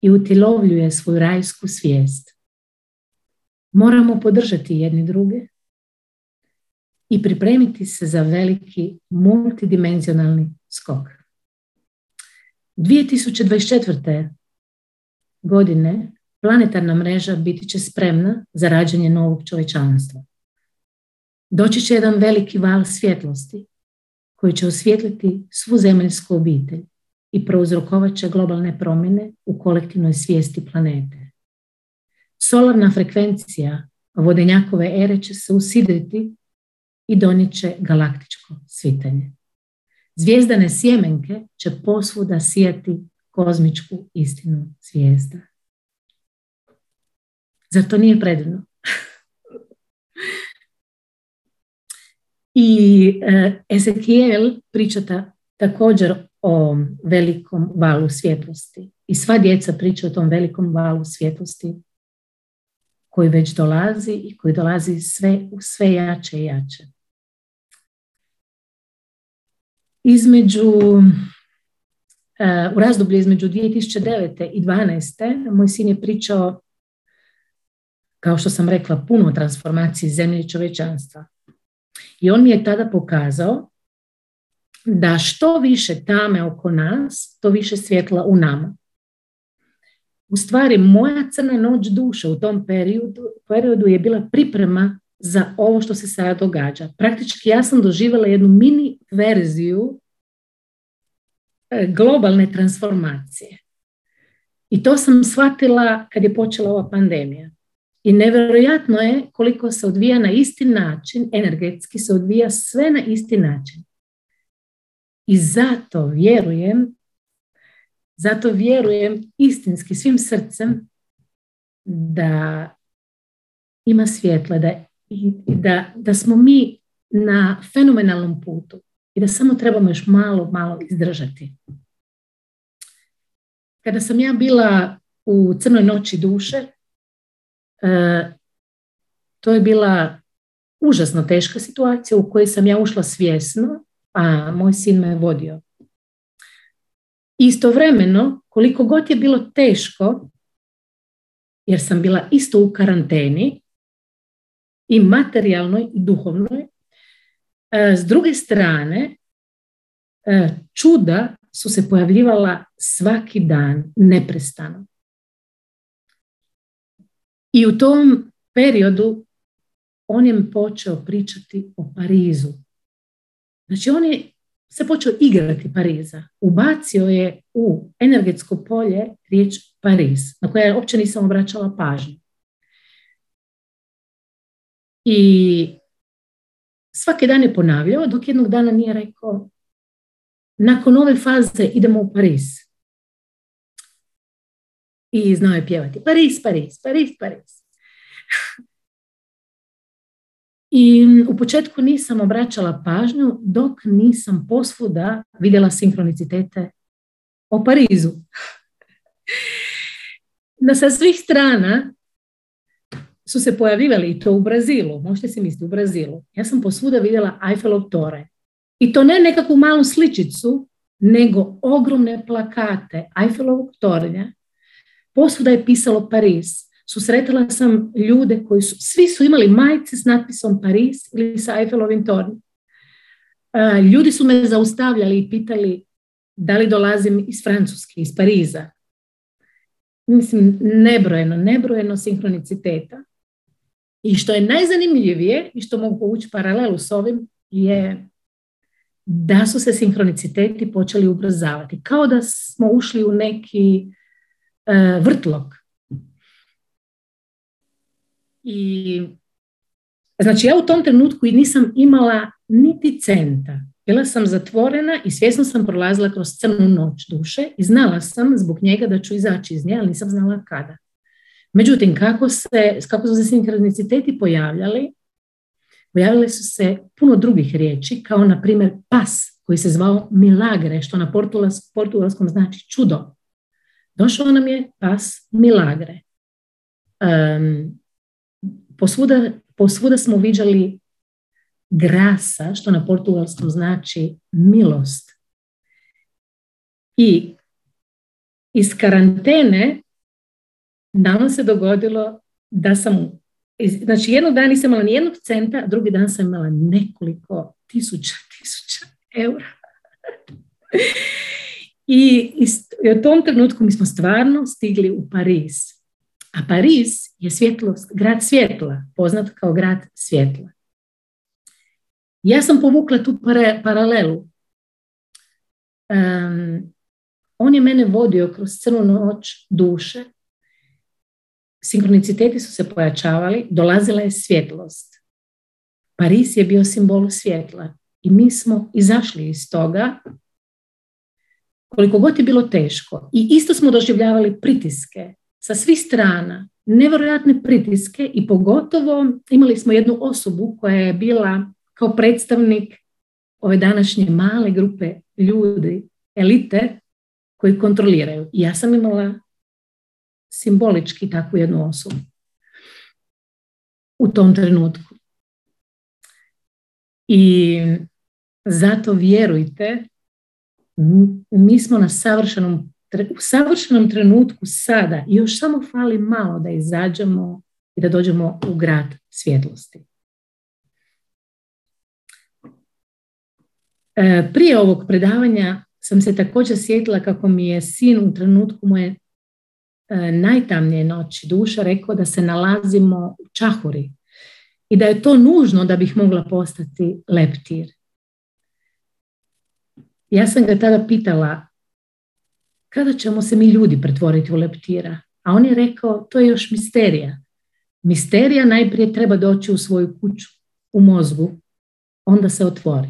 i utilovljuje svoju rajsku svijest. Moramo podržati jedni druge i pripremiti se za veliki multidimenzionalni skok. 2024. godine planetarna mreža biti će spremna za rađanje novog čovječanstva. Doći će jedan veliki val svjetlosti koji će osvijetliti svu zemaljsku obitelj i prouzrokovat će globalne promjene u kolektivnoj svijesti planete. Solarna frekvencija vodenjakove ere će se usidriti i donijet će galaktičko svitanje. Zvijezdane sjemenke će posvuda sijati kozmičku istinu zvijezda. Zar to nije predivno? I e, Ezekiel pričata također o velikom valu svjetlosti. I sva djeca pričaju o tom velikom valu svjetlosti koji već dolazi i koji dolazi sve, sve jače i jače. Između, e, u razdoblju između 2009. i 2012. moj sin je pričao, kao što sam rekla, puno o transformaciji zemlje i čovečanstva. I on mi je tada pokazao da što više tame oko nas, to više svjetla u nama. U stvari, moja crna noć duše u tom periodu, periodu je bila priprema za ovo što se sada događa. Praktički ja sam doživjela jednu mini verziju e, globalne transformacije. I to sam shvatila kad je počela ova pandemija. I nevjerojatno je koliko se odvija na isti način, energetski se odvija sve na isti način. I zato vjerujem, zato vjerujem istinski svim srcem da ima svjetla, da, da, da smo mi na fenomenalnom putu i da samo trebamo još malo, malo izdržati. Kada sam ja bila u crnoj noći duše, E, to je bila užasno teška situacija u kojoj sam ja ušla svjesno, a moj sin me vodio. Istovremeno, koliko god je bilo teško, jer sam bila isto u karanteni, i materijalnoj i duhovnoj, e, s druge strane, e, čuda su se pojavljivala svaki dan, neprestano. I u tom periodu on je počeo pričati o Parizu. Znači on je se počeo igrati Pariza. Ubacio je u energetsko polje riječ Pariz, na koje ja uopće nisam obraćala pažnju. I svaki dan je ponavljao, dok jednog dana nije rekao nakon ove faze idemo u Pariz. I znao je pjevati Pariz, Pariz, Pariz, Pariz. I u početku nisam obraćala pažnju dok nisam posvuda vidjela sinkronicitete o Parizu. na sa svih strana su se pojavljivali i to u Brazilu, možete si misliti u Brazilu. Ja sam posvuda vidjela Eiffelov tore. I to ne nekakvu malu sličicu, nego ogromne plakate Eiffelovog tornja. Posvuda je pisalo Pariz. Susretala sam ljude koji su, svi su imali majice s natpisom Pariz ili sa Eiffelovim tornjem. Ljudi su me zaustavljali i pitali da li dolazim iz Francuske, iz Pariza. Mislim, nebrojeno, nebrojeno sinhroniciteta. I što je najzanimljivije i što mogu povući paralelu s ovim je da su se sinhroniciteti počeli ubrzavati. Kao da smo ušli u neki uh, vrtlog. I znači ja u tom trenutku i nisam imala niti centa. Bila sam zatvorena i svjesno sam prolazila kroz crnu noć duše i znala sam zbog njega da ću izaći iz nje, ali nisam znala kada. Međutim, kako, se, kako su se sinkroniciteti pojavljali, pojavile su se puno drugih riječi, kao na primjer pas, koji se zvao milagre, što na portugalskom znači čudo. Došao nam je pas milagre. Um, posvuda, posvuda smo viđali grasa, što na portugalskom znači milost. I iz karantene nama se dogodilo da sam, znači jednog dana nisam imala nijednog centa, drugi dan sam imala nekoliko tisuća, tisuća eura. I, I u tom trenutku mi smo stvarno stigli u Pariz. A Pariz je svjetlost, grad svjetla, poznat kao grad svjetla. Ja sam povukla tu paralelu. Um, on je mene vodio kroz crnu noć duše. Sinkroniciteti su se pojačavali, dolazila je svjetlost. Paris je bio simbol svjetla i mi smo izašli iz toga koliko god je bilo teško. I isto smo doživljavali pritiske sa svih strana, nevjerojatne pritiske i pogotovo imali smo jednu osobu koja je bila kao predstavnik ove današnje male grupe ljudi, elite, koji kontroliraju. Ja sam imala simbolički takvu jednu osobu u tom trenutku. I zato vjerujte, mi smo na savršenom, u savršenom trenutku sada i još samo fali malo da izađemo i da dođemo u grad svjetlosti. E, prije ovog predavanja sam se također sjetila kako mi je sin u trenutku moje najtamnije noći duša rekao da se nalazimo u čahuri i da je to nužno da bih mogla postati leptir. Ja sam ga tada pitala kada ćemo se mi ljudi pretvoriti u leptira, a on je rekao to je još misterija. Misterija najprije treba doći u svoju kuću, u mozgu, onda se otvori.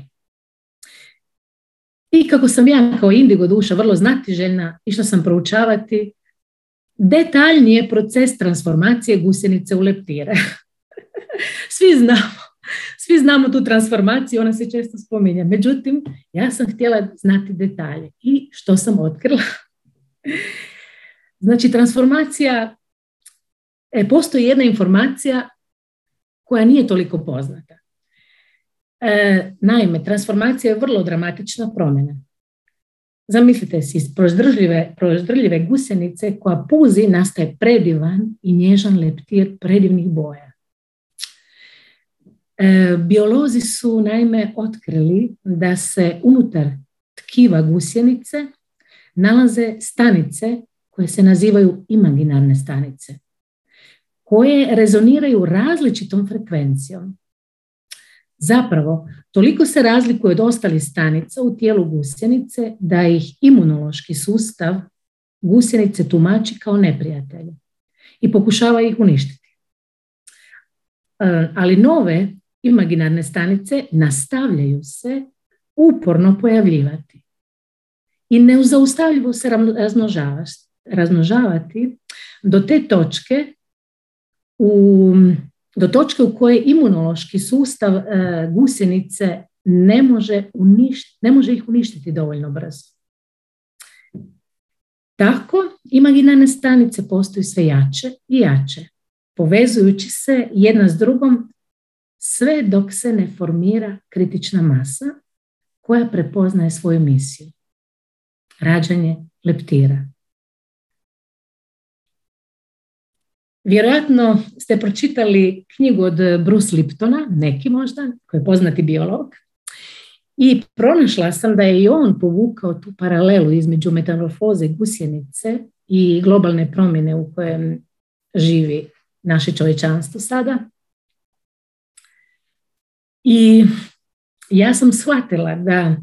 I kako sam ja kao indigo duša vrlo znatiželjna, išla sam proučavati detaljnije proces transformacije gusenice u leptire. Svi znamo, svi znamo tu transformaciju, ona se često spominje. Međutim, ja sam htjela znati detalje. I što sam otkrila? Znači, transformacija, e, postoji jedna informacija koja nije toliko poznata. E, naime, transformacija je vrlo dramatična promjena. Zamislite si, iz prozdrljive, gusenice koja puzi nastaje predivan i nježan leptir predivnih boja. E, biolozi su naime otkrili da se unutar tkiva gusjenice nalaze stanice koje se nazivaju imaginarne stanice, koje rezoniraju različitom frekvencijom. Zapravo, toliko se razlikuje od ostalih stanica u tijelu gusjenice da ih imunološki sustav gusjenice tumači kao neprijatelje i pokušava ih uništiti. E, ali nove imaginarne stanice nastavljaju se uporno pojavljivati i neuzaustavljivo se razmnožavati do te točke u do točke u kojoj imunološki sustav e, gusjenice ne može, uništ, ne može ih uništiti dovoljno brzo. Tako imaginarne stanice postaju sve jače i jače, povezujući se jedna s drugom sve dok se ne formira kritična masa koja prepoznaje svoju misiju. Rađanje leptira. Vjerojatno ste pročitali knjigu od Bruce Liptona, neki možda, koji je poznati biolog, i pronašla sam da je i on povukao tu paralelu između metamorfoze gusjenice i globalne promjene u kojem živi naše čovječanstvo sada. I ja sam shvatila da,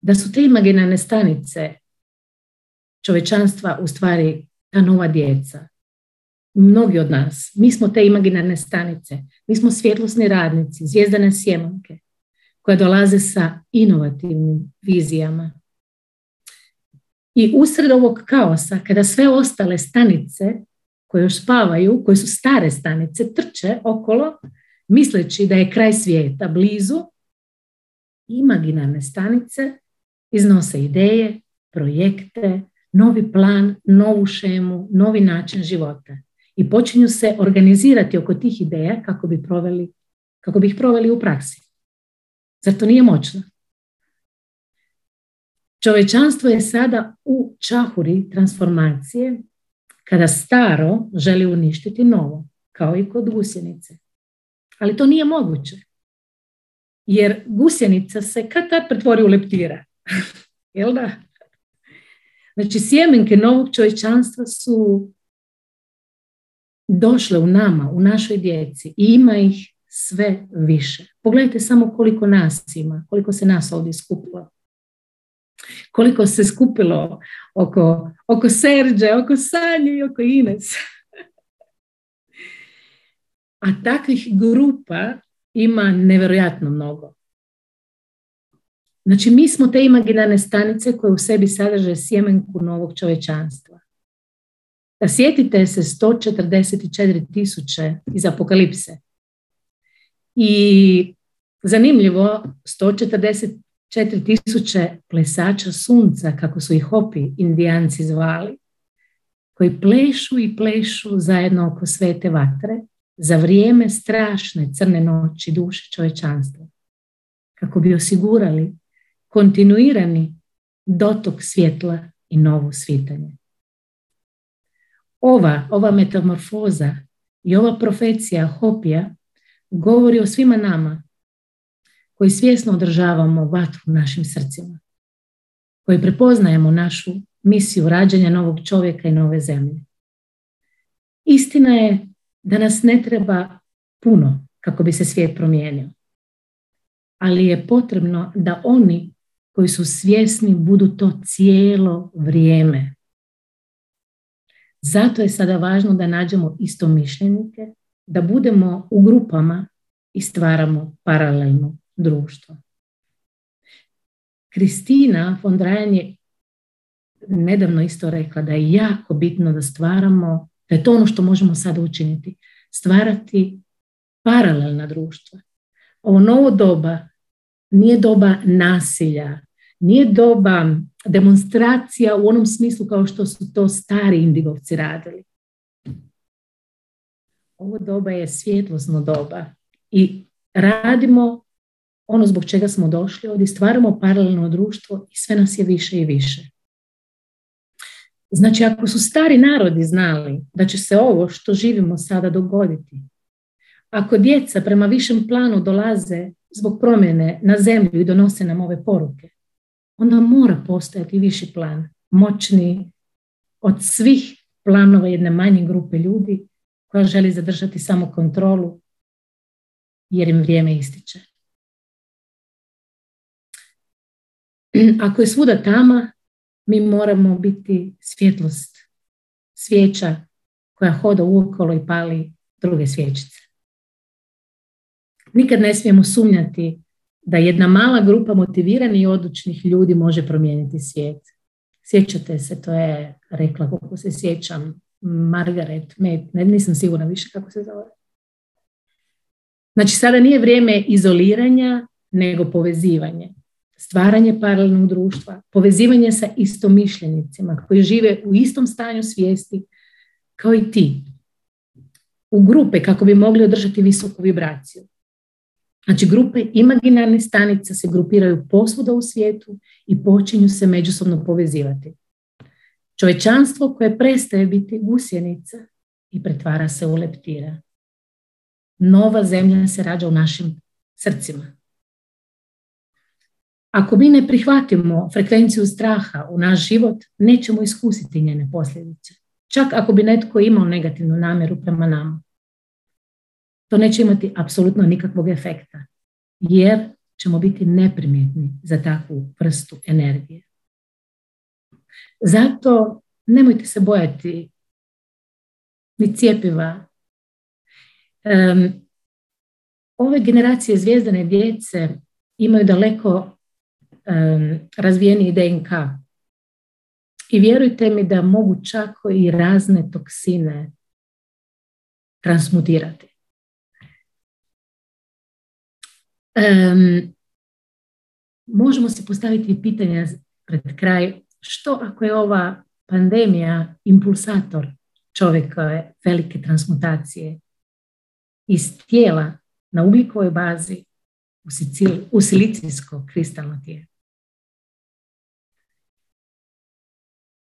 da su te imaginarne stanice čovječanstva u stvari ta nova djeca. Mnogi od nas, mi smo te imaginarne stanice, mi smo svjetlosni radnici, zvijezdane sjemonke koje dolaze sa inovativnim vizijama. I usred ovog kaosa, kada sve ostale stanice koje još spavaju, koje su stare stanice, trče okolo, misleći da je kraj svijeta blizu, imaginarne stanice iznose ideje, projekte, novi plan, novu šemu, novi način života. I počinju se organizirati oko tih ideja kako bi, proveli, kako bi ih proveli u praksi. Zar to nije moćno? Čovečanstvo je sada u čahuri transformacije kada staro želi uništiti novo, kao i kod gusjenice. Ali to nije moguće. Jer gusjenica se kad tad pretvori u leptira. Jel da? Znači, sjemenke novog čovječanstva su došle u nama, u našoj djeci i ima ih sve više. Pogledajte samo koliko nas ima, koliko se nas ovdje skupilo. Koliko se skupilo oko, oko Serđe, oko Sanje i oko Ines. A takvih grupa ima nevjerojatno mnogo. Znači, mi smo te imaginarne stanice koje u sebi sadrže sjemenku novog čovečanstva. Sjetite se 144 tisuće iz apokalipse. I zanimljivo, 144 tisuće plesača sunca, kako su ih hopi indijanci zvali, koji plešu i plešu zajedno oko svete vatre za vrijeme strašne crne noći duše čovečanstva, kako bi osigurali kontinuirani dotok svjetla i novo svitanje. Ova, ova metamorfoza i ova profecija Hopija govori o svima nama koji svjesno održavamo vatru u našim srcima, koji prepoznajemo našu misiju rađanja novog čovjeka i nove zemlje. Istina je da nas ne treba puno kako bi se svijet promijenio, ali je potrebno da oni koji su svjesni budu to cijelo vrijeme. Zato je sada važno da nađemo istomišljenike da budemo u grupama i stvaramo paralelno društvo. Kristina von Drajan je nedavno isto rekla da je jako bitno da stvaramo, da je to ono što možemo sada učiniti, stvarati paralelna društva. Ovo novo doba nije doba nasilja, nije doba demonstracija u onom smislu kao što su to stari indigovci radili ovo doba je svjetlosno doba i radimo ono zbog čega smo došli ovdje, stvaramo paralelno društvo i sve nas je više i više. Znači, ako su stari narodi znali da će se ovo što živimo sada dogoditi, ako djeca prema višem planu dolaze zbog promjene na zemlju i donose nam ove poruke, onda mora postojati viši plan, moćni od svih planova jedne manje grupe ljudi koja želi zadržati samo kontrolu jer im vrijeme ističe. Ako je svuda tama, mi moramo biti svjetlost, svijeća koja hoda uokolo i pali druge svječice. Nikad ne smijemo sumnjati da jedna mala grupa motiviranih i odlučnih ljudi može promijeniti svijet. Sjećate se, to je rekla koliko se sjećam Margaret Med, ne, nisam sigurna više kako se zove. Znači sada nije vrijeme izoliranja, nego povezivanje. stvaranje paralelnog društva, povezivanje sa istomišljenicima koji žive u istom stanju svijesti kao i ti. U grupe kako bi mogli održati visoku vibraciju. Znači grupe imaginarnih stanica se grupiraju posvuda u svijetu i počinju se međusobno povezivati. Čovečanstvo koje prestaje biti gusjenica i pretvara se u leptira. Nova zemlja se rađa u našim srcima. Ako mi ne prihvatimo frekvenciju straha u naš život, nećemo iskusiti njene posljedice. Čak ako bi netko imao negativnu namjeru prema nama. To neće imati apsolutno nikakvog efekta, jer ćemo biti neprimjetni za takvu vrstu energije. Zato nemojte se bojati ni cijepiva. ove generacije zvijezdane djece imaju daleko razvijeni DNK. I vjerujte mi da mogu čak i razne toksine transmutirati. Um, možemo se postaviti pitanja pred kraj što ako je ova pandemija impulsator čovjekove velike transmutacije iz tijela na ugljikovoj bazi u, u silicijsko kristalno tijelo.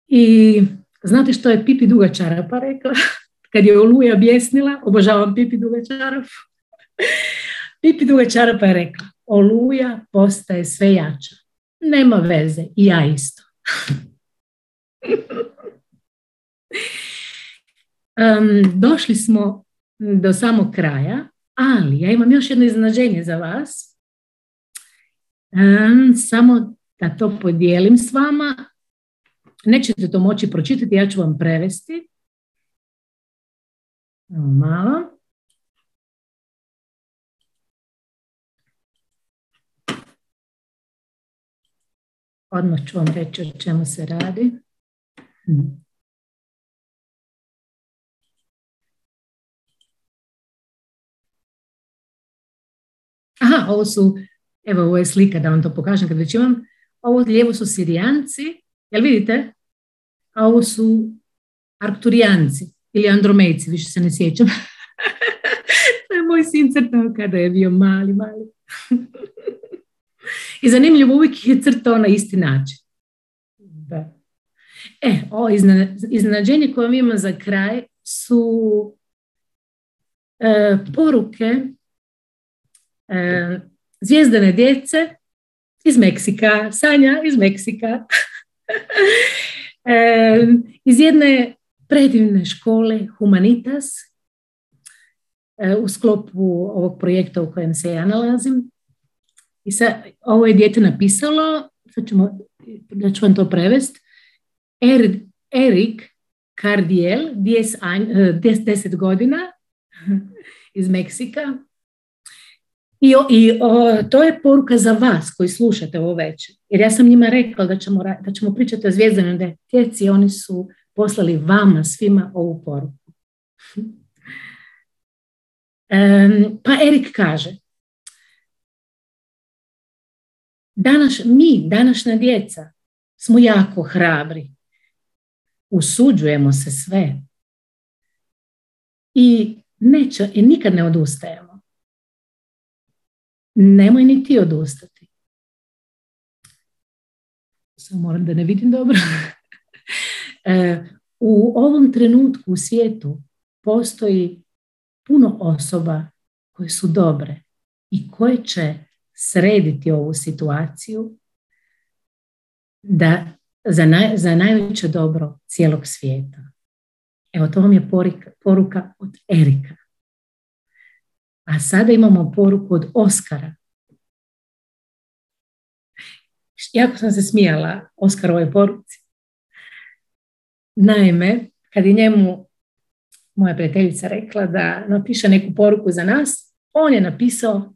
I znate što je Pipi Duga Čarapa rekla? Kad je Oluja bjesnila, obožavam Pipi Duga Čarapu. Pipi Duga Čarapa je rekla, Oluja postaje sve jača. Nema veze, i ja isto. um, došli smo do samog kraja, ali ja imam još jedno iznenađenje za vas. Um, samo da to podijelim s vama Nećete to moći pročitati, ja ću vam prevesti. Malo. Odmah ću vam reći o čemu se radi. Aha, ovo su, evo ovo je slika da vam to pokažem kad već imam. Ovo lijevo su Sirijanci, jel vidite? a ovo su Arkturijanci ili Andromejci, više se ne sjećam. to je moj sin crtao kada je bio mali, mali. I zanimljivo, uvijek je crtao na isti način. Da. E, ovo iznenađenje koje mi imamo za kraj su e, poruke e, zvijezdane djece iz Meksika, Sanja iz Meksika. iz jedne predivne škole Humanitas u sklopu ovog projekta u kojem se ja nalazim. I sad, ovo je dijete napisalo, sad ćemo, da ću vam to prevest, er, Erik Cardiel, 10 godina, iz Meksika, i, i o, to je poruka za vas koji slušate ovo večer. Jer ja sam njima rekla da ćemo, da ćemo pričati o zvijezdanoj djeci oni su poslali vama svima ovu poruku. Um, pa Erik kaže, Danas, mi, današnja djeca, smo jako hrabri. Usuđujemo se sve. I, neće, i nikad ne odustajemo nemoj ni ti odustati. Samo moram da ne vidim dobro. E, u ovom trenutku u svijetu postoji puno osoba koje su dobre i koje će srediti ovu situaciju da za, naj, za najveće dobro cijelog svijeta. Evo, to vam je poruka od Erika. A sada imamo poruku od Oskara. Jako sam se smijala Oskarovoj poruci. Naime, kad je njemu moja prijateljica rekla da napiše neku poruku za nas, on je napisao,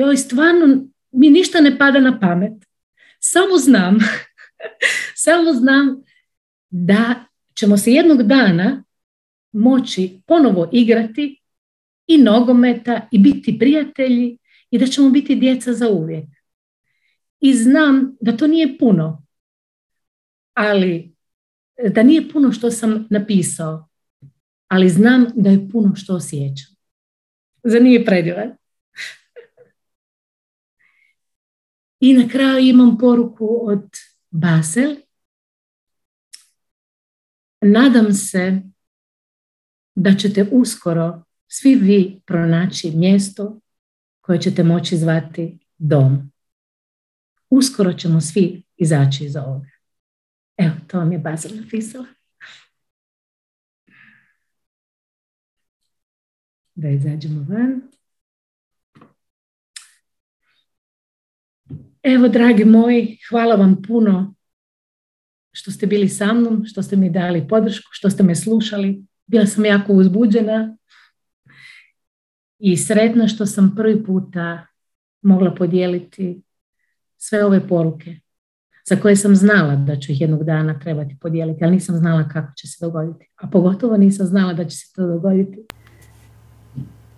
joj stvarno mi ništa ne pada na pamet. Samo znam, samo znam da ćemo se jednog dana moći ponovo igrati i nogometa i biti prijatelji i da ćemo biti djeca za uvijek. i znam da to nije puno, ali da nije puno što sam napisao, ali znam da je puno što osjećam. Za nije predivan? I na kraju imam poruku od Basel. Nadam se da ćete uskoro svi vi pronaći mjesto koje ćete moći zvati dom. Uskoro ćemo svi izaći iz ovoga. Evo, to vam je Basel napisala. Da izađemo van. Evo, dragi moji, hvala vam puno što ste bili sa mnom, što ste mi dali podršku, što ste me slušali. Bila sam jako uzbuđena i sretna što sam prvi puta mogla podijeliti sve ove poruke za koje sam znala da ću ih jednog dana trebati podijeliti, ali nisam znala kako će se dogoditi. A pogotovo nisam znala da će se to dogoditi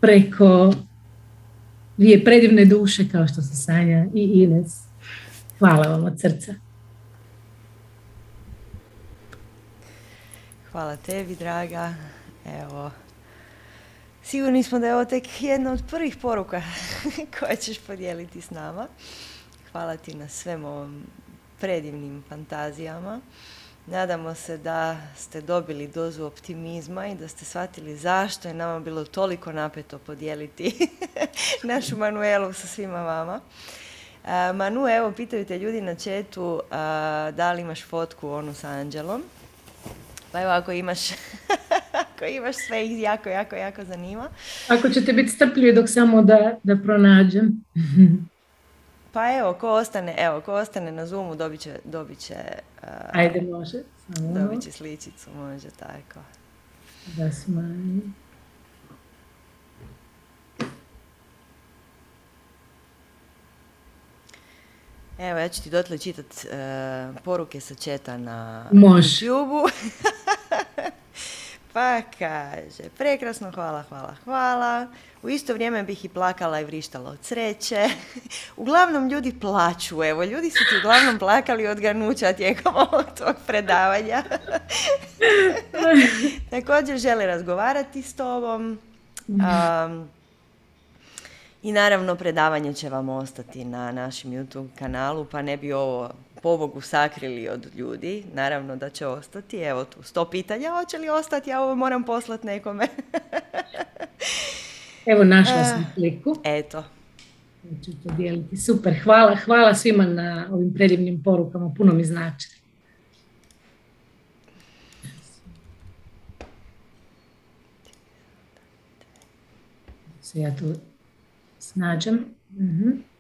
preko dvije predivne duše kao što su Sanja i Ines. Hvala vam od srca. Hvala tebi, draga. Evo, sigurni smo da je ovo tek jedna od prvih poruka koje ćeš podijeliti s nama. Hvala ti na svem ovom predivnim fantazijama. Nadamo se da ste dobili dozu optimizma i da ste shvatili zašto je nama bilo toliko napeto podijeliti našu Manuelu sa svima vama. Manu, evo, pitaju te ljudi na četu da li imaš fotku onu sa Anđelom. Pa evo, ako imaš, ako imaš sve ih jako, jako, jako zanima. Ako ćete biti strpljivi dok samo da, da pronađem. Pa evo, ko ostane, evo, ko ostane na Zoomu dobit će... Dobit će Ajde, može. Samo dobit će sličicu, može tako. Da smanjim. Evo, ja ću ti dotle čitat uh, poruke sa četa na Može. youtube pa kaže, prekrasno, hvala, hvala, hvala. U isto vrijeme bih i plakala i vrištala od sreće. uglavnom ljudi plaću, evo, ljudi su ti uglavnom plakali od ganuća tijekom ovog tog predavanja. Također žele razgovarati s tobom. Um, i naravno predavanje će vam ostati na našem YouTube kanalu, pa ne bi ovo pobogu sakrili od ljudi. Naravno da će ostati. Evo tu sto pitanja, hoće li ostati, ja ovo moram poslati nekome. Evo našla sam sliku. Eto. Ću to dijeliti. Super, hvala, hvala svima na ovim predivnim porukama, puno mi znači. Se ja tu snađem. Mhm.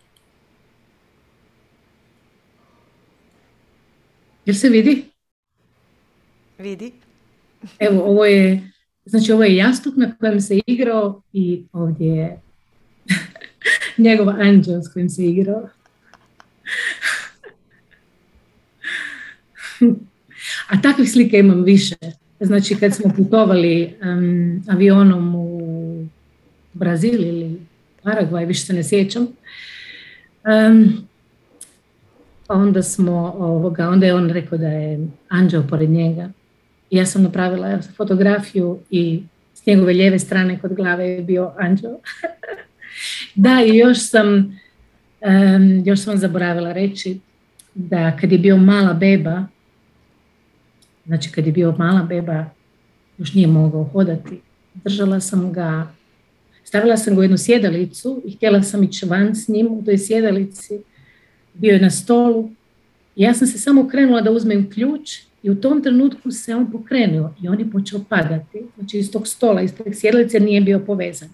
Jel se vidi? Vidi. Evo, ovo je, znači ovo je jastuk na kojem se igrao i ovdje je njegov anđel s kojim se igrao. A takvih slika imam više. Znači kad smo putovali avionom u Brazil ili Paraguay, više se ne sjećam. pa onda smo ovoga, onda je on rekao da je anđeo pored njega. I ja sam napravila fotografiju i s njegove lijeve strane kod glave je bio anđeo. da, i još sam, još sam zaboravila reći da kad je bio mala beba, znači kad je bio mala beba, još nije mogao hodati, držala sam ga Stavila sam ga u jednu sjedalicu i htjela sam ići van s njim u toj sjedalici. Bio je na stolu. Ja sam se samo krenula da uzmem ključ i u tom trenutku se on pokrenuo i on je počeo padati. Znači iz tog stola, iz tog sjedalice nije bio povezan.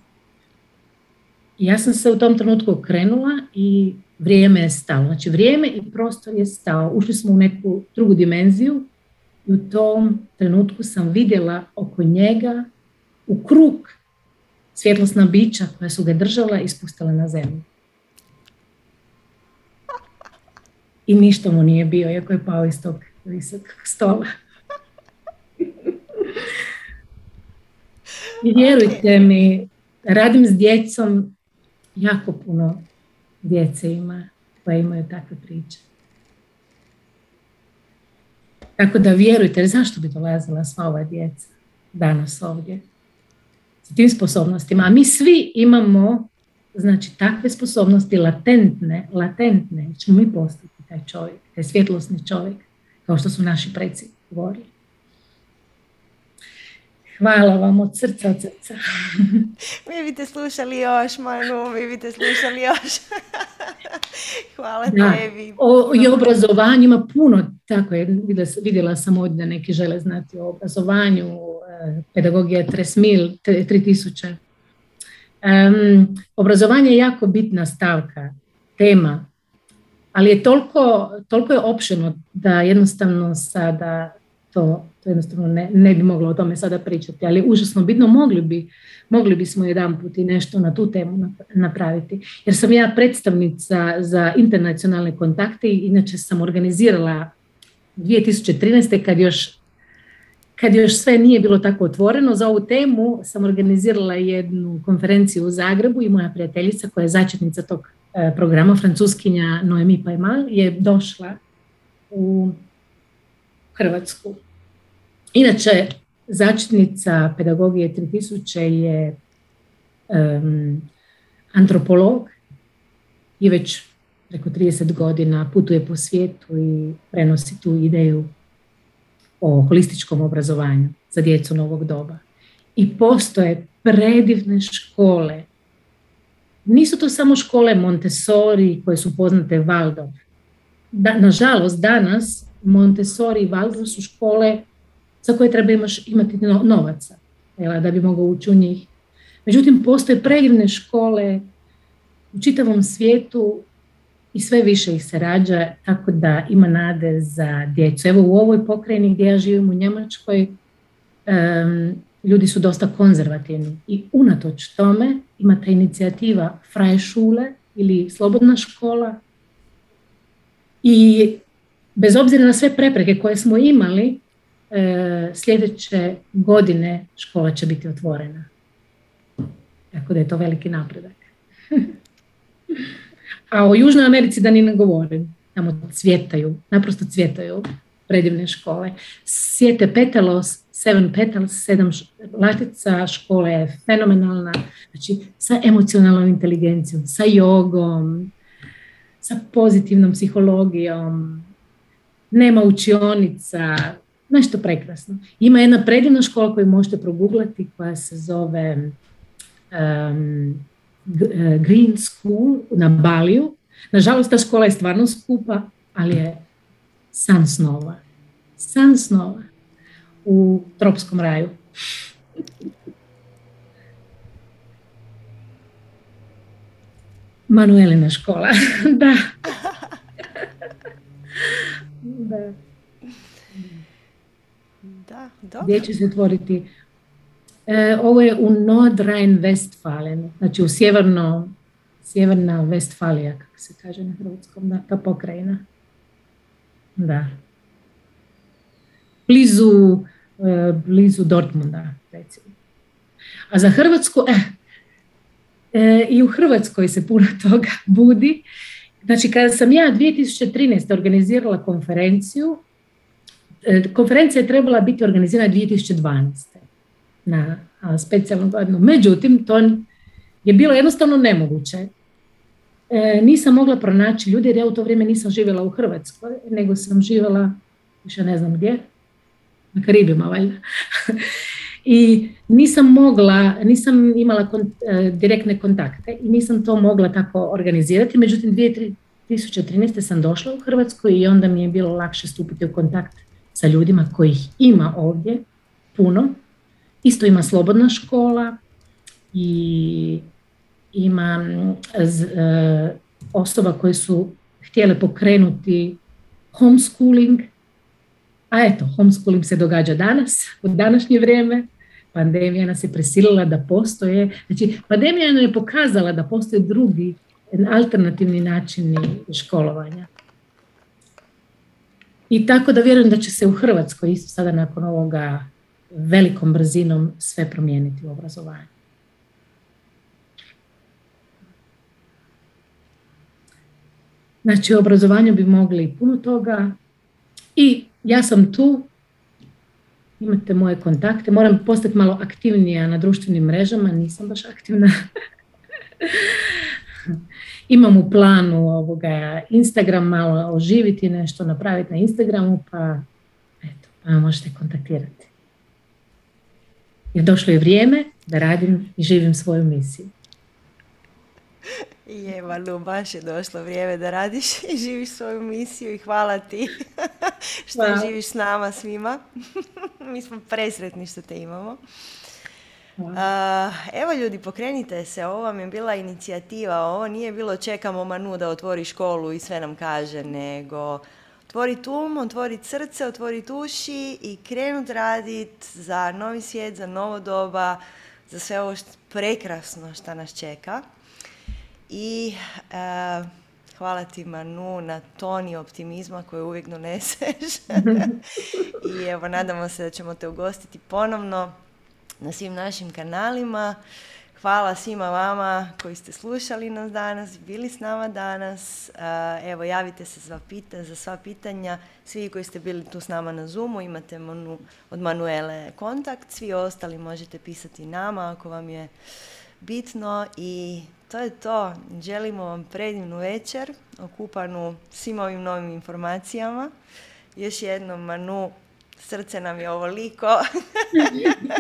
Ja sam se u tom trenutku okrenula i vrijeme je stalo. Znači vrijeme i prostor je stao. Ušli smo u neku drugu dimenziju i u tom trenutku sam vidjela oko njega u krug svjetlosna bića koja su ga držala i spustila na zemlju. I ništa mu nije bio, iako je pao iz tog visokog stola. I vjerujte mi, radim s djecom, jako puno djece ima koje imaju takve priče. Tako da vjerujte, zašto bi dolazila sva ova djeca danas ovdje? S tim sposobnostima. A mi svi imamo znači takve sposobnosti latentne, latentne, ćemo mi postati taj čovjek, taj svjetlosni čovjek, kao što su naši preci govorili. Hvala vam od srca, od srca. mi biste slušali još, Manu, mi biste slušali još. Hvala da. tebi. O, I obrazovanju ima puno, tako je, vidjela, vidjela sam ovdje da neki žele znati o obrazovanju, eh, pedagogija Tresmil, 3000. Um, obrazovanje je jako bitna stavka, tema, ali je toliko, toliko je opšeno da jednostavno sada to, to jednostavno ne, ne bi moglo o tome sada pričati, ali užasno bitno mogli bi, mogli bismo jedan put i nešto na tu temu napraviti. Jer sam ja predstavnica za internacionalne kontakte inače sam organizirala 2013. kad još kad još sve nije bilo tako otvoreno, za ovu temu sam organizirala jednu konferenciju u Zagrebu i moja prijateljica koja je začetnica tog e, programa, francuskinja Noemi Pajmal, je došla u Hrvatsku. Inače, začetnica pedagogije 3000 je um, antropolog i već preko 30 godina putuje po svijetu i prenosi tu ideju o holističkom obrazovanju za djecu novog doba. I postoje predivne škole. Nisu to samo škole Montessori koje su poznate Waldorf. Da, nažalost, danas Montessori i Waldorf su škole za koje treba imati novaca da bi mogao ući u njih. Međutim, postoje predivne škole u čitavom svijetu i sve više ih se rađa, tako da ima nade za djecu. Evo u ovoj pokrajini gdje ja živim u Njemačkoj, ljudi su dosta konzervativni i unatoč tome ima ta inicijativa Freie Schule ili Slobodna škola i bez obzira na sve prepreke koje smo imali, e, sljedeće godine škola će biti otvorena. Tako da je to veliki napredak. A o Južnoj Americi da ni ne govorim. Tamo cvjetaju, naprosto cvjetaju predivne škole. Sjete Petalos, Seven Petals, sedam latica škole je fenomenalna. Znači, sa emocionalnom inteligencijom, sa jogom, sa pozitivnom psihologijom, nema učionica, nešto prekrasno. Ima jedna predivna škola koju možete proguglati koja se zove Green School na Baliju. Nažalost, ta škola je stvarno skupa, ali je san snova. San snova u tropskom raju. Manuelina škola, da. da. Da, dobro. Gdje će se otvoriti E, ovo je u Nordrhein-Westfalen, znači u sjeverno, sjeverna Westfalija, kako se kaže na hrvatskom, da, ta pokrajina. Da. Blizu, e, blizu Dortmunda, recimo. A za Hrvatsku, eh, e, i u Hrvatskoj se puno toga budi. Znači, kada sam ja 2013. organizirala konferenciju, e, konferencija je trebala biti organizirana 2012 na specijalnu godinu. Međutim, to je bilo jednostavno nemoguće. E, nisam mogla pronaći ljudi jer ja u to vrijeme nisam živjela u Hrvatskoj, nego sam živjela, više ne znam gdje, na Karibima valjda. I nisam mogla, nisam imala e, direktne kontakte i nisam to mogla tako organizirati. Međutim, 2013. sam došla u Hrvatsku i onda mi je bilo lakše stupiti u kontakt sa ljudima kojih ima ovdje puno Isto ima slobodna škola i ima e, osoba koje su htjele pokrenuti homeschooling, a eto, homeschooling se događa danas, u današnje vrijeme, pandemija nas je prisilila da postoje, znači pandemija nam je pokazala da postoje drugi alternativni načini školovanja. I tako da vjerujem da će se u Hrvatskoj isto sada nakon ovoga velikom brzinom sve promijeniti u obrazovanju. Znači, u obrazovanju bi mogli puno toga i ja sam tu, imate moje kontakte, moram postati malo aktivnija na društvenim mrežama, nisam baš aktivna. Imam u planu ovoga Instagram malo oživiti, nešto napraviti na Instagramu, pa eto, pa možete kontaktirati. Jer došlo je vrijeme da radim i živim svoju misiju. Je, Manu, baš je došlo vrijeme da radiš i živiš svoju misiju i hvala ti što živiš s nama svima. Mi smo presretni što te imamo. evo ljudi, pokrenite se, ovo vam je bila inicijativa, ovo nije bilo čekamo Manu da otvori školu i sve nam kaže, nego otvori um, otvori srce, otvori uši i krenut radit za novi svijet, za novo doba, za sve ovo što, prekrasno što nas čeka. I e, hvala ti Manu na toni optimizma koju uvijek doneseš. I evo, nadamo se da ćemo te ugostiti ponovno na svim našim kanalima. Hvala svima vama koji ste slušali nas danas, bili s nama danas. E, evo, javite se za, pita, za sva pitanja. Svi koji ste bili tu s nama na Zoomu, imate Manu, od Manuele kontakt. Svi ostali možete pisati nama ako vam je bitno i to je to. Želimo vam predivnu večer, okupanu svim ovim novim informacijama. Još jednom, Manu, srce nam je ovoliko.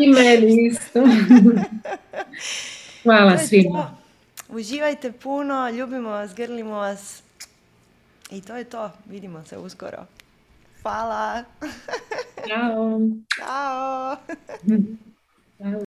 I meni isto. Hvala svima. Uživajte puno, ljubimo vas, grlimo vas. I to je to. Vidimo se uskoro. Hvala. Ćao. Ćao.